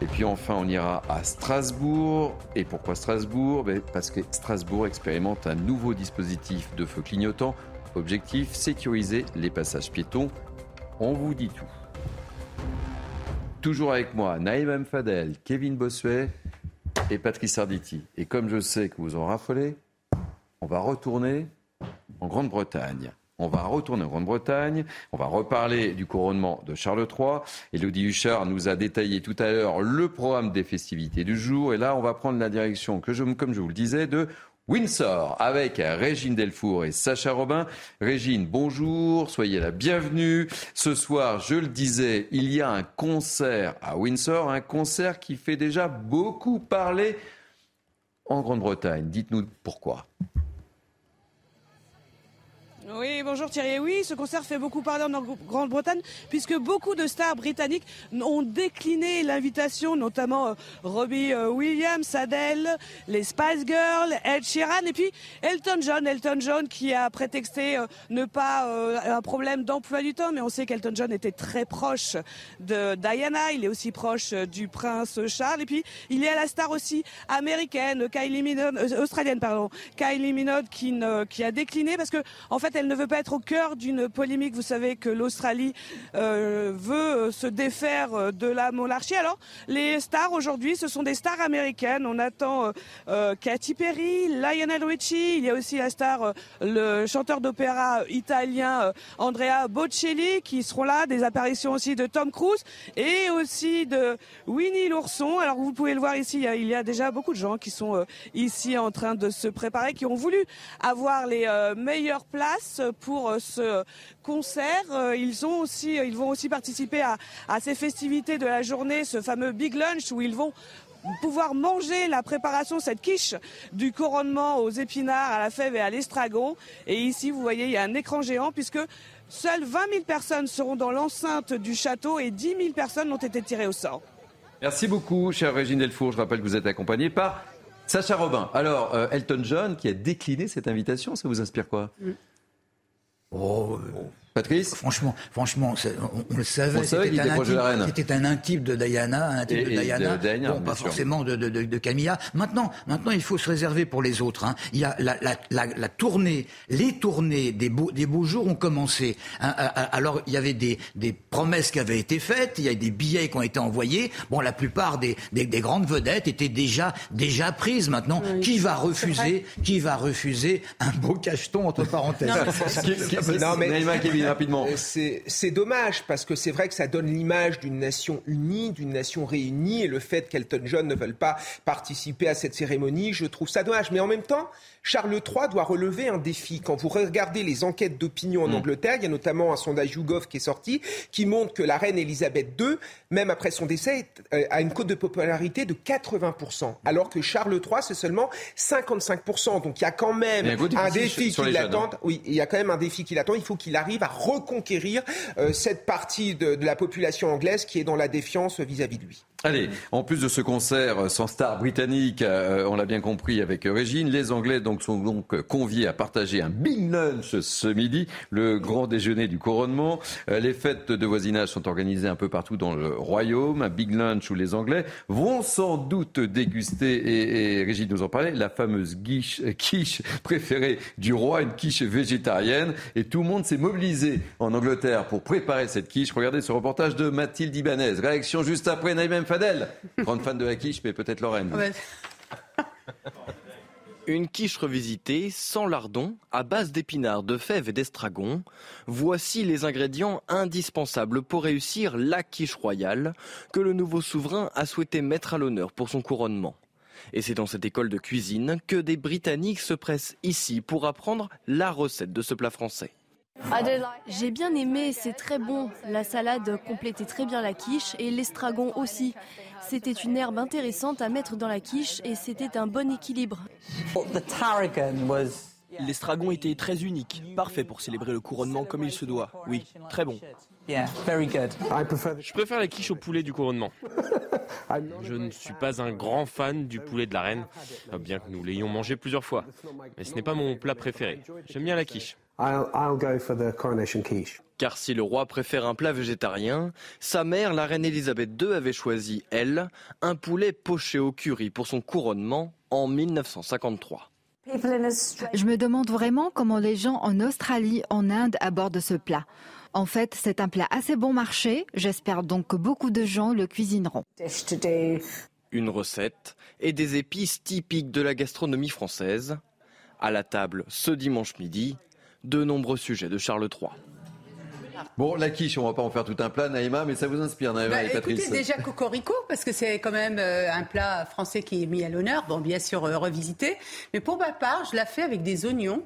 Et puis enfin, on ira à Strasbourg. Et pourquoi Strasbourg? Ben, Parce que Strasbourg expérimente un nouveau dispositif de feu clignotant. Objectif, sécuriser les passages piétons. On vous dit tout. Toujours avec moi, Naïm Fadel, Kevin Bossuet et Patrice Arditi. Et comme je sais que vous en raffolez, on va retourner en Grande-Bretagne. On va retourner en Grande-Bretagne, on va reparler du couronnement de Charles III. Elodie Huchard nous a détaillé tout à l'heure le programme des festivités du jour. Et là, on va prendre la direction, que comme je vous le disais, de Windsor avec Régine Delfour et Sacha Robin. Régine, bonjour, soyez la bienvenue. Ce soir, je le disais, il y a un concert à Windsor, un concert qui fait déjà beaucoup parler en Grande-Bretagne. Dites-nous pourquoi. Oui, bonjour Thierry. Oui, ce concert fait beaucoup parler en Grande-Bretagne puisque beaucoup de stars britanniques ont décliné l'invitation, notamment euh, Robbie euh, Williams, Adele, les Spice Girls, Ed Sheeran et puis Elton John. Elton John qui a prétexté euh, ne pas un problème d'emploi du temps, mais on sait qu'Elton John était très proche de Diana. Il est aussi proche du prince Charles et puis il y a la star aussi américaine, Kylie Minogue, australienne pardon, Kylie Minogue qui, qui a décliné parce que en fait elle ne veut pas être au cœur d'une polémique. Vous savez que l'Australie euh, veut se défaire euh, de la monarchie. Alors, les stars aujourd'hui, ce sont des stars américaines. On attend euh, Katy Perry, Lionel Richie. Il y a aussi la star, le chanteur d'opéra italien Andrea Bocelli qui seront là. Des apparitions aussi de Tom Cruise et aussi de Winnie l'ourson. Alors, vous pouvez le voir ici, il y a déjà beaucoup de gens qui sont ici en train de se préparer, qui ont voulu avoir les meilleures places pour euh, ce concert. Euh, ils, ont aussi, ils vont aussi participer à, ces festivités de la journée, ce fameux Big Lunch où ils vont pouvoir manger la préparation, cette quiche du couronnement aux épinards, à la fève et à l'estragon. Et ici, vous voyez, il y a un écran géant puisque seules 20 000 personnes seront dans l'enceinte du château et 10 000 personnes ont été tirées au sort. Merci beaucoup, chère Régine Delfour. Je rappelle que vous êtes accompagnée par Sacha Robin. Alors, euh, Elton John qui a décliné cette invitation, ça vous inspire quoi? Mm. Oh, Patrice Franchement, franchement on, le savait. C'était un, C'était un intype de Diana, un intype de Diana. bon, pas forcément de, de, de, Camilla. Maintenant, maintenant, il faut se réserver pour les autres. Hein. Il y a la, la, la, tournée, les tournées des beaux, des beaux jours ont commencé. Hein, alors, il y avait des, des promesses qui avaient été faites, il y a des billets qui ont été envoyés. Bon, la plupart des, des, des grandes vedettes étaient déjà, déjà prises. Maintenant, qui va refuser, qui va refuser un beau cacheton entre parenthèses? Non, mais rapidement. Euh, c'est dommage parce que c'est vrai que ça donne l'image d'une nation unie, d'une nation réunie, et le fait qu'Elton John ne veuille pas participer à cette cérémonie, je trouve ça dommage. Mais en même temps, Charles III doit relever un défi. Quand vous regardez les enquêtes d'opinion en mm. Angleterre, il y a notamment un sondage YouGov qui est sorti qui montre que la reine Elisabeth II, même après son décès, euh, a une cote de popularité de 80%, alors que Charles III, c'est seulement 55%. Donc il y a quand même un, défi qui l'attend. Hein. Oui, il y a quand même un défi qui l'attend. Il faut qu'il arrive à reconquérir euh, cette partie de, la population anglaise qui est dans la défiance vis-à-vis de lui. Allez, en plus de ce concert sans star britannique, euh, on l'a bien compris avec Régine, les Anglais donc, sont donc conviés à partager un big lunch ce midi, le grand déjeuner du couronnement. Euh, les fêtes de voisinage sont organisées un peu partout dans le royaume, un big lunch où les Anglais vont sans doute déguster, et, Régine nous en parlait, la fameuse quiche, quiche préférée du roi, une quiche végétarienne, et tout le monde s'est mobilisé en Angleterre pour préparer cette quiche. Regardez ce reportage de Mathilde Ibanez. Réaction juste après Naïm Fadel, grande fan de la quiche, mais peut-être Lorraine. [LAUGHS] Une quiche revisitée, sans lardon, à base d'épinards, de fèves et d'estragon. Voici les ingrédients indispensables pour réussir la quiche royale que le nouveau souverain a souhaité mettre à l'honneur pour son couronnement. Et c'est dans cette école de cuisine que des Britanniques se pressent ici pour apprendre la recette de ce plat français. J'ai bien aimé, c'est très bon. La salade complétait très bien la quiche et l'estragon aussi. C'était une herbe intéressante à mettre dans la quiche et c'était un bon équilibre. L'estragon était très unique, parfait pour célébrer le couronnement comme il se doit. Oui, très bon. Je préfère la quiche au poulet du couronnement. Je ne suis pas un grand fan du poulet de la reine, bien que nous l'ayons mangé plusieurs fois. Mais ce n'est pas mon plat préféré. J'aime bien la quiche. Car si le roi préfère un plat végétarien, sa mère, la reine Elisabeth II, avait choisi, elle, un poulet poché au curry pour son couronnement en 1953. Je me demande vraiment comment les gens en Australie, en Inde abordent ce plat. En fait, c'est un plat assez bon marché. J'espère donc que beaucoup de gens le cuisineront. Une recette et des épices typiques de la gastronomie française. À la table ce dimanche midi, de nombreux sujets de Charles III. Bon, la quiche, on va pas en faire tout un plat, Naïma, mais ça vous inspire, Naïma bah, et Patrice Écoutez, déjà Cocorico, parce que c'est quand même euh, un plat français qui est mis à l'honneur, bon, bien sûr euh, revisité. Mais pour ma part, je la fais avec des oignons,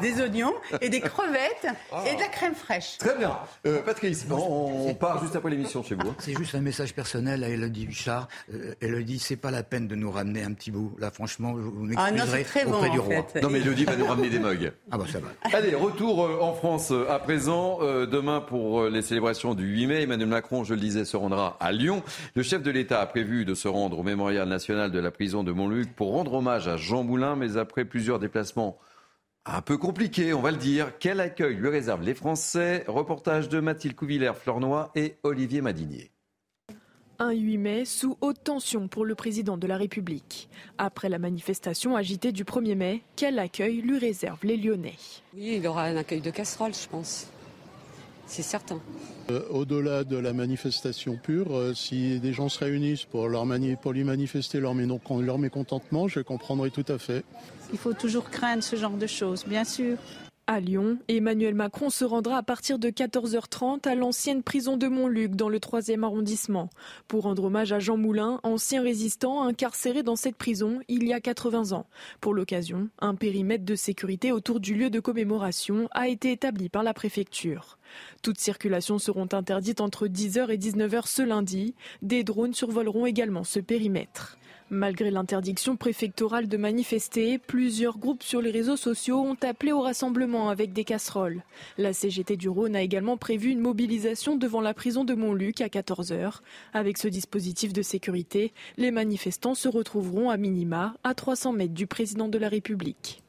des oignons et des crevettes et de la crème fraîche. Très bien. Euh, Patrice, on, on part juste après l'émission chez vous. hein. C'est juste un message personnel à Elodie Huchard. Euh, Elodie, c'est pas la peine de nous ramener un petit bout. Là, franchement, vous Ah m'excuserez c'est très bon, auprès du en roi. fait. Non, mais Elodie va nous ramener des mugs. Ah bah ça va. Allez, retour euh, en France euh, à présent. Euh, Demain, pour les célébrations du 8 mai, Emmanuel Macron, je le disais, se rendra à Lyon. Le chef de l'État a prévu de se rendre au mémorial national de la prison de Montluc pour rendre hommage à Jean Moulin, mais après plusieurs déplacements un peu compliqués, on va le dire, quel accueil lui réservent les Français? Reportage de Mathilde Couvillère, Fleurnoy et Olivier Madinier. Un 8 mai sous haute tension pour le président de la République. Après la manifestation agitée du 1er mai, quel accueil lui réservent les Lyonnais? Oui, il aura un accueil de casserole, je pense. C'est certain. Euh, Au-delà de la manifestation pure, euh, si des gens se réunissent pour, leur mani- pour lui manifester leur, leur mécontentement, je comprendrai tout à fait. Il faut toujours craindre ce genre de choses, bien sûr. À Lyon, Emmanuel Macron se rendra à partir de 14h30 à l'ancienne prison de Montluc dans le 3e arrondissement pour rendre hommage à Jean Moulin, ancien résistant incarcéré dans cette prison il y a 80 ans. Pour l'occasion, un périmètre de sécurité autour du lieu de commémoration a été établi par la préfecture. Toutes circulations seront interdites entre 10h et 19h ce lundi. Des drones survoleront également ce périmètre. Malgré l'interdiction préfectorale de manifester, plusieurs groupes sur les réseaux sociaux ont appelé au rassemblement avec des casseroles. La CGT du Rhône a également prévu une mobilisation devant la prison de Montluc à 14h. Avec ce dispositif de sécurité, les manifestants se retrouveront à minima à 300 mètres du président de la République.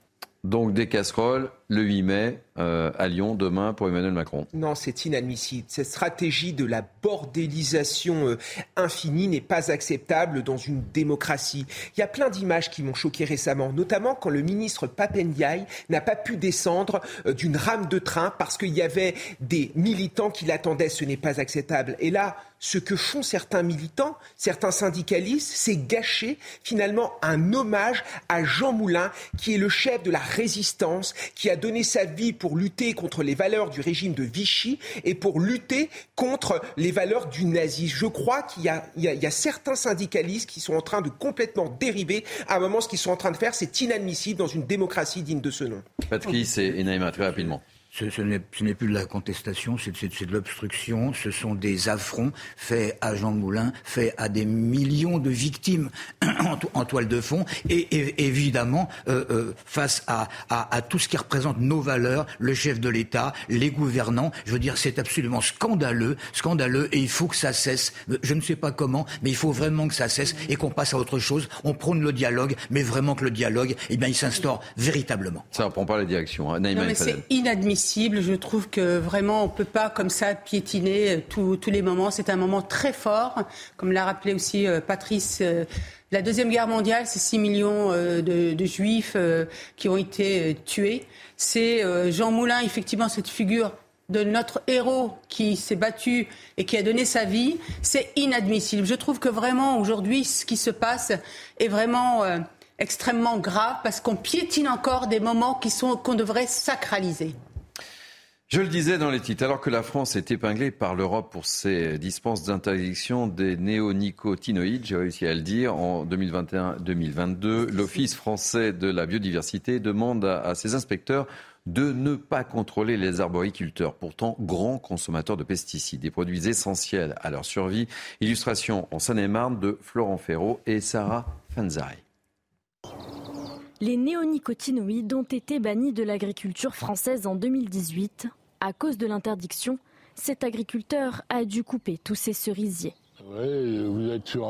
Donc des casseroles le 8 mai euh, à Lyon demain pour Emmanuel Macron. Non, c'est inadmissible. Cette stratégie de la bordélisation euh, infinie n'est pas acceptable dans une démocratie. Il y a plein d'images qui m'ont choqué récemment, notamment quand le ministre Papendiaï n'a pas pu descendre euh, d'une rame de train parce qu'il y avait des militants qui l'attendaient. Ce n'est pas acceptable. Et là, ce que font certains militants, certains syndicalistes, c'est gâcher finalement un hommage à Jean Moulin, qui est le chef de la résistance, qui a donné sa vie pour lutter contre les valeurs du régime de Vichy et pour lutter contre les valeurs du nazisme. Je crois qu'il y a, certains syndicalistes qui sont en train de complètement dériver. À un moment, ce qu'ils sont en train de faire, c'est inadmissible dans une démocratie digne de ce nom. Patrice et Naïma, très rapidement. Ce, ce n'est plus de la contestation, c'est de l'obstruction. Ce sont des affronts faits à Jean Moulin, faits à des millions de victimes [CLEARS THROAT] en, to- en toile de fond, et, et- évidemment euh, euh, face à, à- à tout ce qui représente nos valeurs, le chef de l'État, les gouvernants. Je veux dire, c'est absolument scandaleux, scandaleux, et il faut que ça cesse. Je ne sais pas comment, mais il faut vraiment que ça cesse et qu'on passe à autre chose. On prône le dialogue, mais vraiment que le dialogue, eh bien, il s'instaure véritablement. Ça ne prend pas la direction. Hein. C'est inadmissible. Je trouve que vraiment, on ne peut pas comme ça piétiner euh, tous- les moments. C'est un moment très fort. Comme l'a rappelé aussi euh, Patrice, euh, la Deuxième Guerre mondiale, c'est 6 millions de, Juifs qui ont été tués. C'est Jean Moulin, effectivement, cette figure de notre héros qui s'est battu et qui a donné sa vie, c'est inadmissible. Je trouve que vraiment aujourd'hui, ce qui se passe est vraiment extrêmement grave parce qu'on piétine encore des moments qui sont qu'on devrait sacraliser. Je le disais dans les titres, alors que la France est épinglée par l'Europe pour ses dispenses d'interdiction des néonicotinoïdes, j'ai réussi à le dire, en 2021-2022, l'Office français de la biodiversité demande à, ses inspecteurs de ne pas contrôler les arboriculteurs, pourtant grands consommateurs de pesticides, des produits essentiels à leur survie. Illustration en Seine-et-Marne de Florent Ferraud et Sarah Fanzari. Les néonicotinoïdes ont été bannis de l'agriculture française en 2018 à cause de l'interdiction, cet agriculteur a dû couper tous ses cerisiers. Vous êtes sur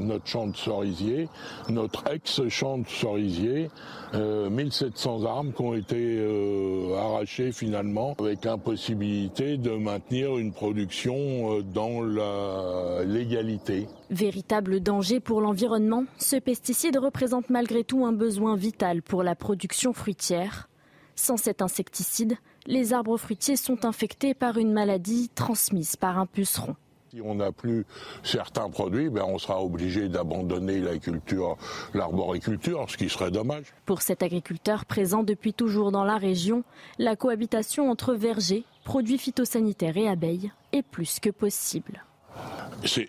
notre champ de cerisier, notre ex-champ de cerisier, 1700 euh, arbres qui ont été euh, arrachés finalement, avec impossibilité de maintenir une production euh, dans la légalité. Véritable danger pour l'environnement, ce pesticide représente malgré tout un besoin vital pour la production fruitière. Sans cet insecticide, les arbres fruitiers sont infectés par une maladie transmise par un puceron. Si on n'a plus certains produits, ben on sera obligé d'abandonner la culture, l'arboriculture, ce qui serait dommage. Pour cet agriculteur présent depuis toujours dans la région, la cohabitation entre vergers, produits phytosanitaires et abeilles est plus que possible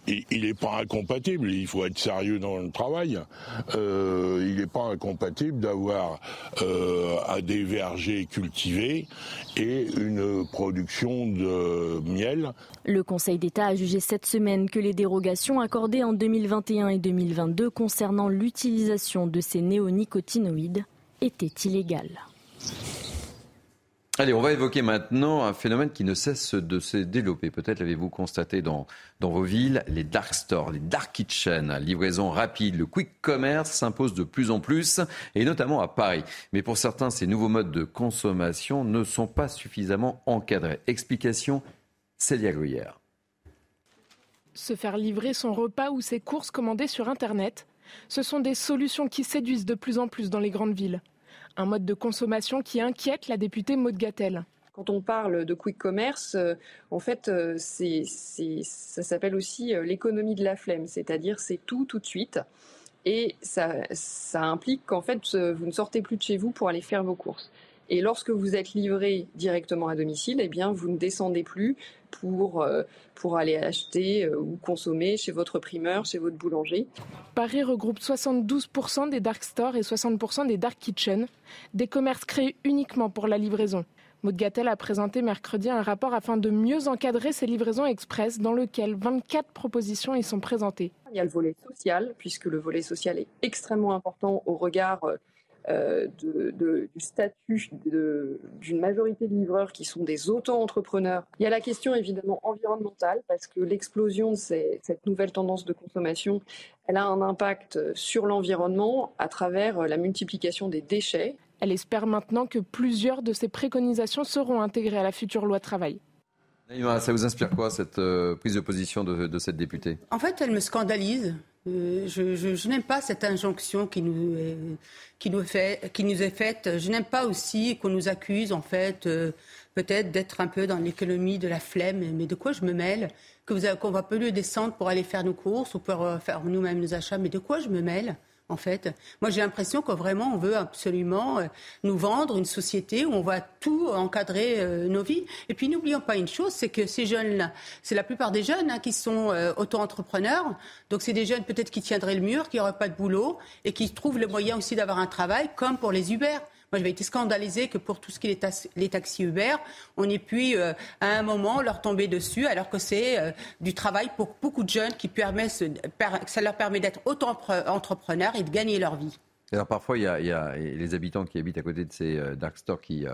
il n'est pas incompatible, il faut être sérieux dans le travail. Euh, il n'est pas incompatible d'avoir euh, des vergers cultivés et une production de miel. Le Conseil d'État a jugé cette semaine que les dérogations accordées en 2021 et 2022 concernant l'utilisation de ces néonicotinoïdes étaient illégales. Allez, on va évoquer maintenant un phénomène qui ne cesse de se développer. Peut-être l'avez-vous constaté dans, dans vos villes, les dark stores, les dark kitchens, livraison rapide, le quick commerce s'impose de plus en plus, et notamment à Paris. Mais pour certains, ces nouveaux modes de consommation ne sont pas suffisamment encadrés. Explication, Célia Gruyère. Se faire livrer son repas ou ses courses commandées sur Internet, ce sont des solutions qui séduisent de plus en plus dans les grandes villes. Un mode de consommation qui inquiète la députée Maud Gattel. Quand on parle de quick commerce, euh, en fait, euh, ça s'appelle aussi euh, l'économie de la flemme, c'est-à-dire c'est tout tout de suite. Et ça, ça implique qu'en fait, vous ne sortez plus de chez vous pour aller faire vos courses. Et lorsque vous êtes livré directement à domicile, eh bien, vous ne descendez plus pour, euh, pour aller acheter euh, ou consommer chez votre primeur, chez votre boulanger. Paris regroupe 72% des dark stores et 60% des dark kitchens, des commerces créés uniquement pour la livraison. Maud Gattel a présenté mercredi un rapport afin de mieux encadrer ces livraisons express dans lequel 24 propositions y sont présentées. Il y a le volet social, puisque le volet social est extrêmement important au regard euh, de, du statut d'une majorité de livreurs qui sont des auto-entrepreneurs. Il y a la question évidemment environnementale parce que l'explosion de cette nouvelle tendance de consommation, elle a un impact sur l'environnement à travers la multiplication des déchets. Elle espère maintenant que plusieurs de ces préconisations seront intégrées à la future loi travail. Ça vous inspire quoi, cette euh, prise de position de, de, cette députée? En fait, elle me scandalise. Euh, je, n'aime pas cette injonction qui nous, est, qui, nous est faite. Je n'aime pas aussi qu'on nous accuse, en fait, euh, peut-être d'être un peu dans l'économie de la flemme. Mais de quoi je me mêle Qu'on va plus descendre pour aller faire nos courses ou pour faire nous-mêmes nos achats. Mais de quoi je me mêle en fait. Moi, j'ai l'impression que vraiment, on veut absolument euh, nous vendre une société où on va tout encadrer euh, nos vies. Et puis, n'oublions pas une chose, c'est que ces jeunes-là, c'est la plupart des jeunes hein, qui sont euh, auto-entrepreneurs. Donc, c'est des jeunes peut-être qui tiendraient le mur, qui n'auraient pas de boulot et qui trouvent le moyen aussi d'avoir un travail, comme pour les Uber. Moi, j'avais été scandalisée que pour tout ce qui est les taxis Uber, on ait pu, euh, à un moment, leur tomber dessus, alors que c'est euh, du travail pour beaucoup de jeunes qui permet, ça leur permet d'être auto-entrepreneurs et de gagner leur vie. Alors parfois, il y, a, les habitants qui habitent à côté de ces euh, dark stores qui,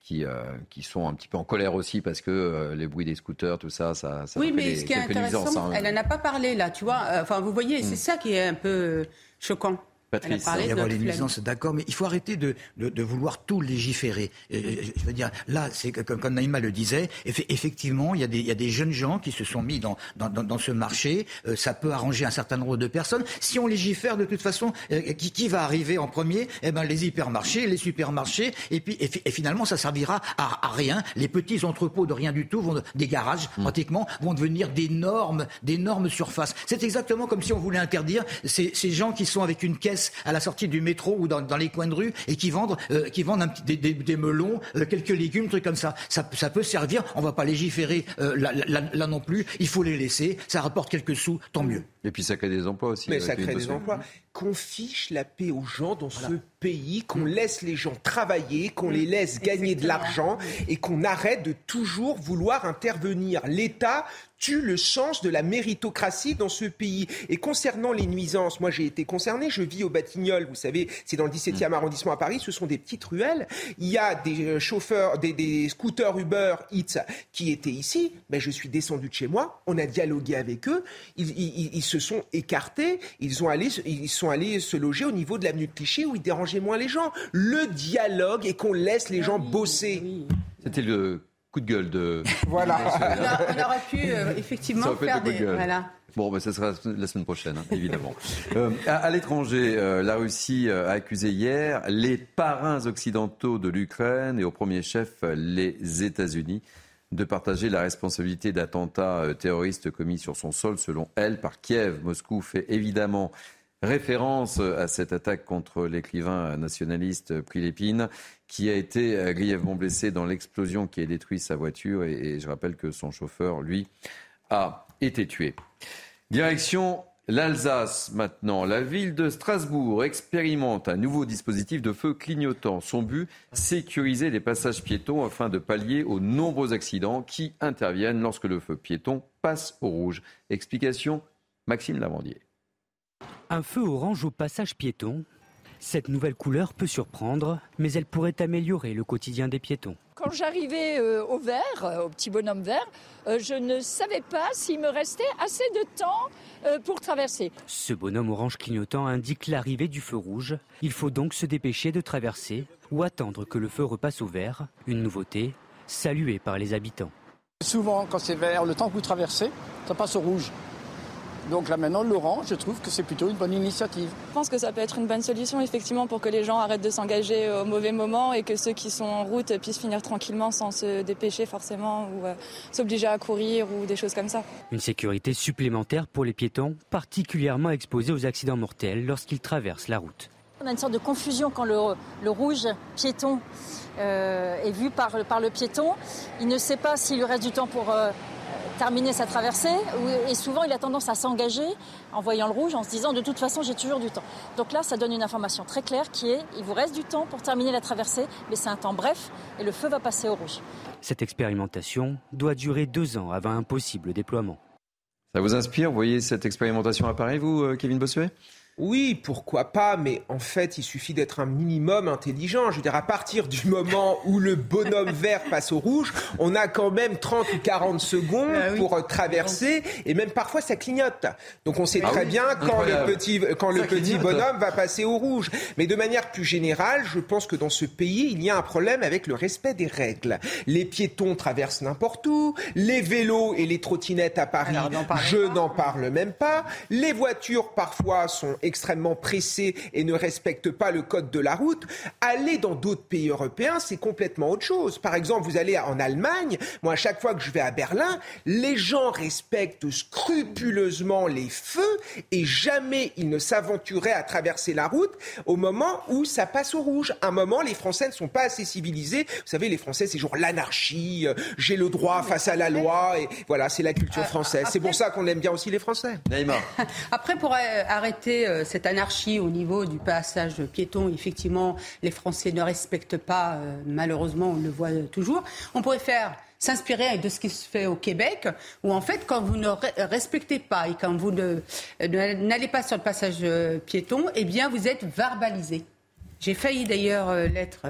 qui, qui, sont un petit peu en colère aussi parce que les bruits des scooters, tout ça, ça, ça Oui, mais ce qui est intéressant, hein. elle n'en a pas parlé là, tu vois. Enfin, vous voyez, c'est hmm. ça qui est un peu choquant. Patrice, il y avoir les nuisances, d'accord, mais il faut arrêter de, de, de vouloir tout légiférer. je veux dire, là, c'est comme, comme Naïma le disait, effectivement, il y, a des, il y a des jeunes gens qui se sont mis dans, dans, dans, ce marché. Euh, ça peut arranger un certain nombre de personnes. Si on légifère, de toute façon, euh, qui, qui, va arriver en premier? Eh ben, les hypermarchés, les supermarchés, et puis et, finalement, ça servira à, à, rien. Les petits entrepôts de rien du tout, vont, des garages hmm. pratiquement, vont devenir d'énormes, d'énormes surfaces. C'est exactement comme si on voulait interdire ces, ces gens qui sont avec une caisse à la sortie du métro ou dans, les coins de rue et qui vendent, euh, qui vendent un petit, des, melons, euh, quelques légumes, trucs comme ça. ça. peut servir. On va pas légiférer euh, là, non plus. Il faut les laisser. Ça rapporte quelques sous, tant mieux. Et puis ça crée des emplois aussi. Mais ça crée des emplois. Qu'on fiche la paix aux gens dans ce pays, qu'on laisse les gens travailler, qu'on les laisse gagner de l'argent et qu'on arrête de toujours vouloir intervenir. L'État tue le sens de la méritocratie dans ce pays. Et concernant les nuisances, moi j'ai été concerné, je vis au Batignolles, vous savez, c'est dans le 17e arrondissement à Paris, ce sont des petites ruelles. Il y a des euh, chauffeurs, des, scooters Uber Eats qui étaient ici, mais je suis descendu de chez moi, on a dialogué avec eux, ils, se sont écartés, ils, ont allé, ils sont allés se loger au niveau de l'avenue de Clichy où ils dérangeaient moins les gens. Le dialogue et qu'on laisse les gens bosser. C'était le coup de gueule de. Voilà. on, aurait pu euh, effectivement faire des. Voilà. Bon, ben, ça sera la semaine prochaine, hein, évidemment. [LAUGHS] Euh, à, l'étranger, euh, la Russie a accusé hier les parrains occidentaux de l'Ukraine et au premier chef les États-Unis de partager la responsabilité d'attentats terroristes commis sur son sol, selon elle, par Kiev. Moscou fait évidemment référence à cette attaque contre l'écrivain nationaliste Prilepine, qui a été grièvement blessé dans l'explosion qui a détruit sa voiture. Et, je rappelle que son chauffeur, lui, a été tué. Direction l'Alsace maintenant. La ville de Strasbourg expérimente un nouveau dispositif de feu clignotant. Son but, sécuriser les passages piétons afin de pallier aux nombreux accidents qui interviennent lorsque le feu piéton passe au rouge. Explication, Maxime Lavandier. Un feu orange au passage piéton. Cette nouvelle couleur peut surprendre, mais elle pourrait améliorer le quotidien des piétons. Quand j'arrivais euh, au vert, euh, au petit bonhomme vert, euh, je ne savais pas s'il me restait assez de temps pour traverser. Ce bonhomme orange clignotant indique l'arrivée du feu rouge. Il faut donc se dépêcher de traverser ou attendre que le feu repasse au vert. Une nouveauté saluée par les habitants. Souvent, quand c'est vert, le temps que vous traversez, ça passe au rouge. Donc là maintenant, Laurent, je trouve que c'est plutôt une bonne initiative. Je pense que ça peut être une bonne solution effectivement pour que les gens arrêtent de s'engager au mauvais moment et que ceux qui sont en route puissent finir tranquillement sans se dépêcher forcément ou euh, s'obliger à courir ou des choses comme ça. Une sécurité supplémentaire pour les piétons particulièrement exposés aux accidents mortels lorsqu'ils traversent la route. On a une sorte de confusion quand le, rouge piéton euh, est vu par, par, le piéton. Il ne sait pas s'il lui reste du temps pour euh, terminer sa traversée. Et souvent, il a tendance à s'engager en voyant le rouge, en se disant de toute façon, j'ai toujours du temps. Donc là, ça donne une information très claire qui est il vous reste du temps pour terminer la traversée, mais c'est un temps bref et le feu va passer au rouge. Cette expérimentation doit durer deux ans avant un possible déploiement. Ça vous inspire Vous voyez cette expérimentation à Paris, vous, euh, Kevin Bossuet? Oui, pourquoi pas, mais en fait, il suffit d'être un minimum intelligent. Je veux dire, à partir du [LAUGHS] moment où le bonhomme vert passe au rouge, on a quand même 30 ou 40 secondes ah pour euh, traverser, et même parfois ça clignote. Donc on sait ah très bien quand le petit, quand le petit bonhomme va passer au rouge. Mais de manière plus générale, je pense que dans ce pays, il y a un problème avec le respect des règles. Les piétons traversent n'importe où, les vélos et les trottinettes à Paris, je n'en parle même pas. Les voitures parfois sont extrêmement pressés et ne respectent pas le code de la route. Aller dans d'autres pays européens, c'est complètement autre chose. Par exemple, vous allez en Allemagne, moi à chaque fois que je vais à Berlin, les gens respectent scrupuleusement les feux et jamais ils ne s'aventuraient à traverser la route au moment où ça passe au rouge. un moment, les Français ne sont pas assez civilisés. Vous savez, les Français, c'est genre l'anarchie, euh, j'ai le droit face à la loi, et voilà, c'est la culture euh, française. C'est pour ça qu'on aime bien aussi les Français. Après, pour arrêter euh, cette anarchie au niveau du passage piéton, effectivement, les Français ne respectent pas, euh, malheureusement, on le voit toujours. On pourrait faire s'inspirer de ce qui se fait au Québec, où en fait, quand vous ne respectez pas et quand vous n'allez pas sur le passage euh, piéton, eh bien, vous êtes verbalisé. J'ai failli d'ailleurs l'être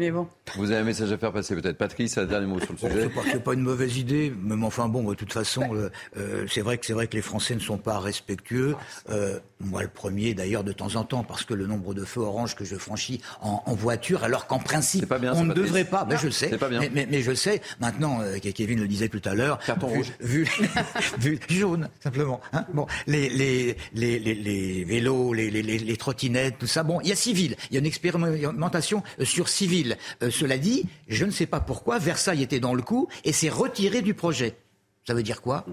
mais bon. Vous avez un message à faire passer peut-être. Patrice, un dernier mot sur le sujet. C'est pas, pas une mauvaise idée, mais enfin bon, de toute façon, euh, euh, c'est vrai que c'est vrai que les Français ne sont pas respectueux. Euh, moi, le premier, d'ailleurs, de temps en temps, parce que le nombre de feux orange que je franchis en, voiture, alors qu'en principe, on ne devrait pas. Ben, je le sais. Pas bien. Mais, mais, je le sais. Maintenant, Kevin le disait tout à l'heure. Carton rouge. Vu, [LAUGHS] vu, jaune, simplement. Hein bon, les, les, les, les, vélos, les, les, trottinettes, tout ça. Bon, il y a civil. Il y a une expérimentation sur civil. Euh, cela dit, je ne sais pas pourquoi Versailles était dans le coup et s'est retiré du projet. Ça veut dire quoi?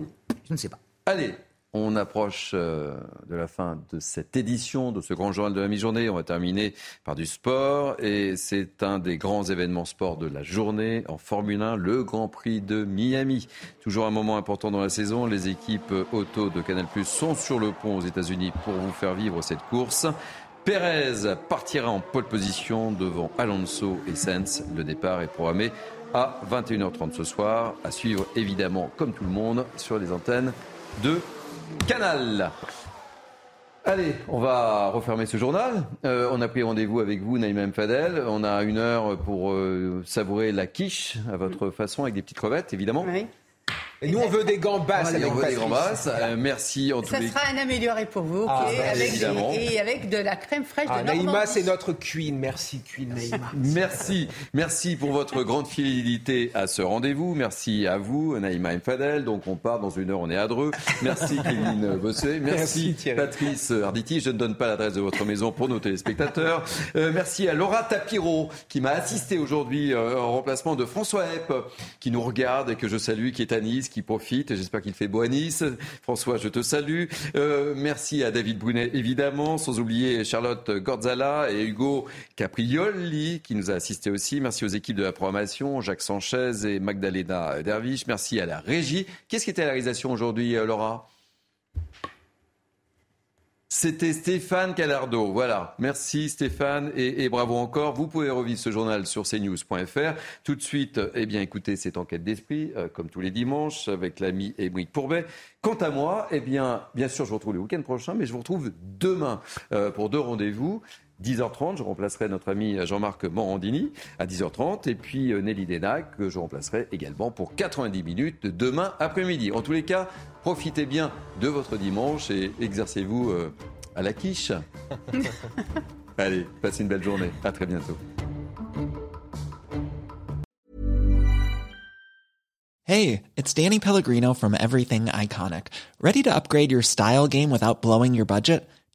Je ne sais pas. Allez, On approche euh, de la fin de cette édition, de ce grand journal de la mi-journée. On va terminer par du sport. Et c'est un des grands événements sport de la journée en Formule 1, le Grand Prix de Miami. Toujours un moment important dans la saison. Les équipes auto de Canal Plus sont sur le pont aux États-Unis pour vous faire vivre cette course. Pérez partira en pole position devant Alonso et Sainz. Le départ est programmé à 21h30 ce soir, à suivre évidemment comme tout le monde sur les antennes de Canal. Allez, on va refermer ce journal. Euh, on a pris rendez-vous avec vous, Naïma Fadel. On a une heure pour euh, savourer la quiche à votre façon, avec des petites crevettes, évidemment. Et nous, on veut des gambas. on veut des gambas. Euh, merci en tout Ça cas. sera un amélioré pour vous, Ah, ok, bah, avec, évidemment. et avec de la crème fraîche Ah, de Naïma, Normandie. c'est notre queen. Merci, queen Naïma. [LAUGHS] Merci, merci pour votre grande fidélité à ce rendez-vous. Merci à vous, Naïma Mfadel. Donc on part dans une heure, on est à Dreux. Merci [LAUGHS] Kevin Bossuet. Merci. Patrice Arditi. Je ne donne pas l'adresse de votre maison pour nos téléspectateurs. Euh, merci à Laura Tapiro qui m'a assisté aujourd'hui euh, en remplacement de François Epp qui nous regarde et que je salue, qui est à Nice, qui profite. J'espère qu'il fait beau à Nice. François, je te salue. Euh, merci à David Brunet, évidemment, sans oublier Charlotte Gorzala et Hugo Caprioli qui nous a assisté aussi. Merci aux équipes de la programmation, Jacques Sanchez et Magdalena Derviche. Merci à la régie. Qu'est-ce qui était la réalisation aujourd'hui, euh, Laura? C'était Stéphane Calardo. Voilà. Merci Stéphane et, bravo encore. Vous pouvez revivre ce journal sur cnews.fr. Tout de suite, eh bien, écoutez cette enquête d'esprit, euh, comme tous les dimanches, avec l'ami Émeric Pourbet. Quant à moi, eh bien, bien sûr, je vous retrouve le week-end prochain, mais je vous retrouve demain euh, pour deux rendez-vous. 10h30, je remplacerai notre ami Jean-Marc Morandini à 10h30 et puis euh, Nelly Denac que je remplacerai également pour 90 minutes de demain après-midi. En tous les cas, profitez bien de votre dimanche et exercez-vous euh, à la quiche. [LAUGHS] Allez, passez une belle journée. À très bientôt. Hey, it's Danny Pellegrino from Everything Iconic. Ready to upgrade your style game without blowing your budget?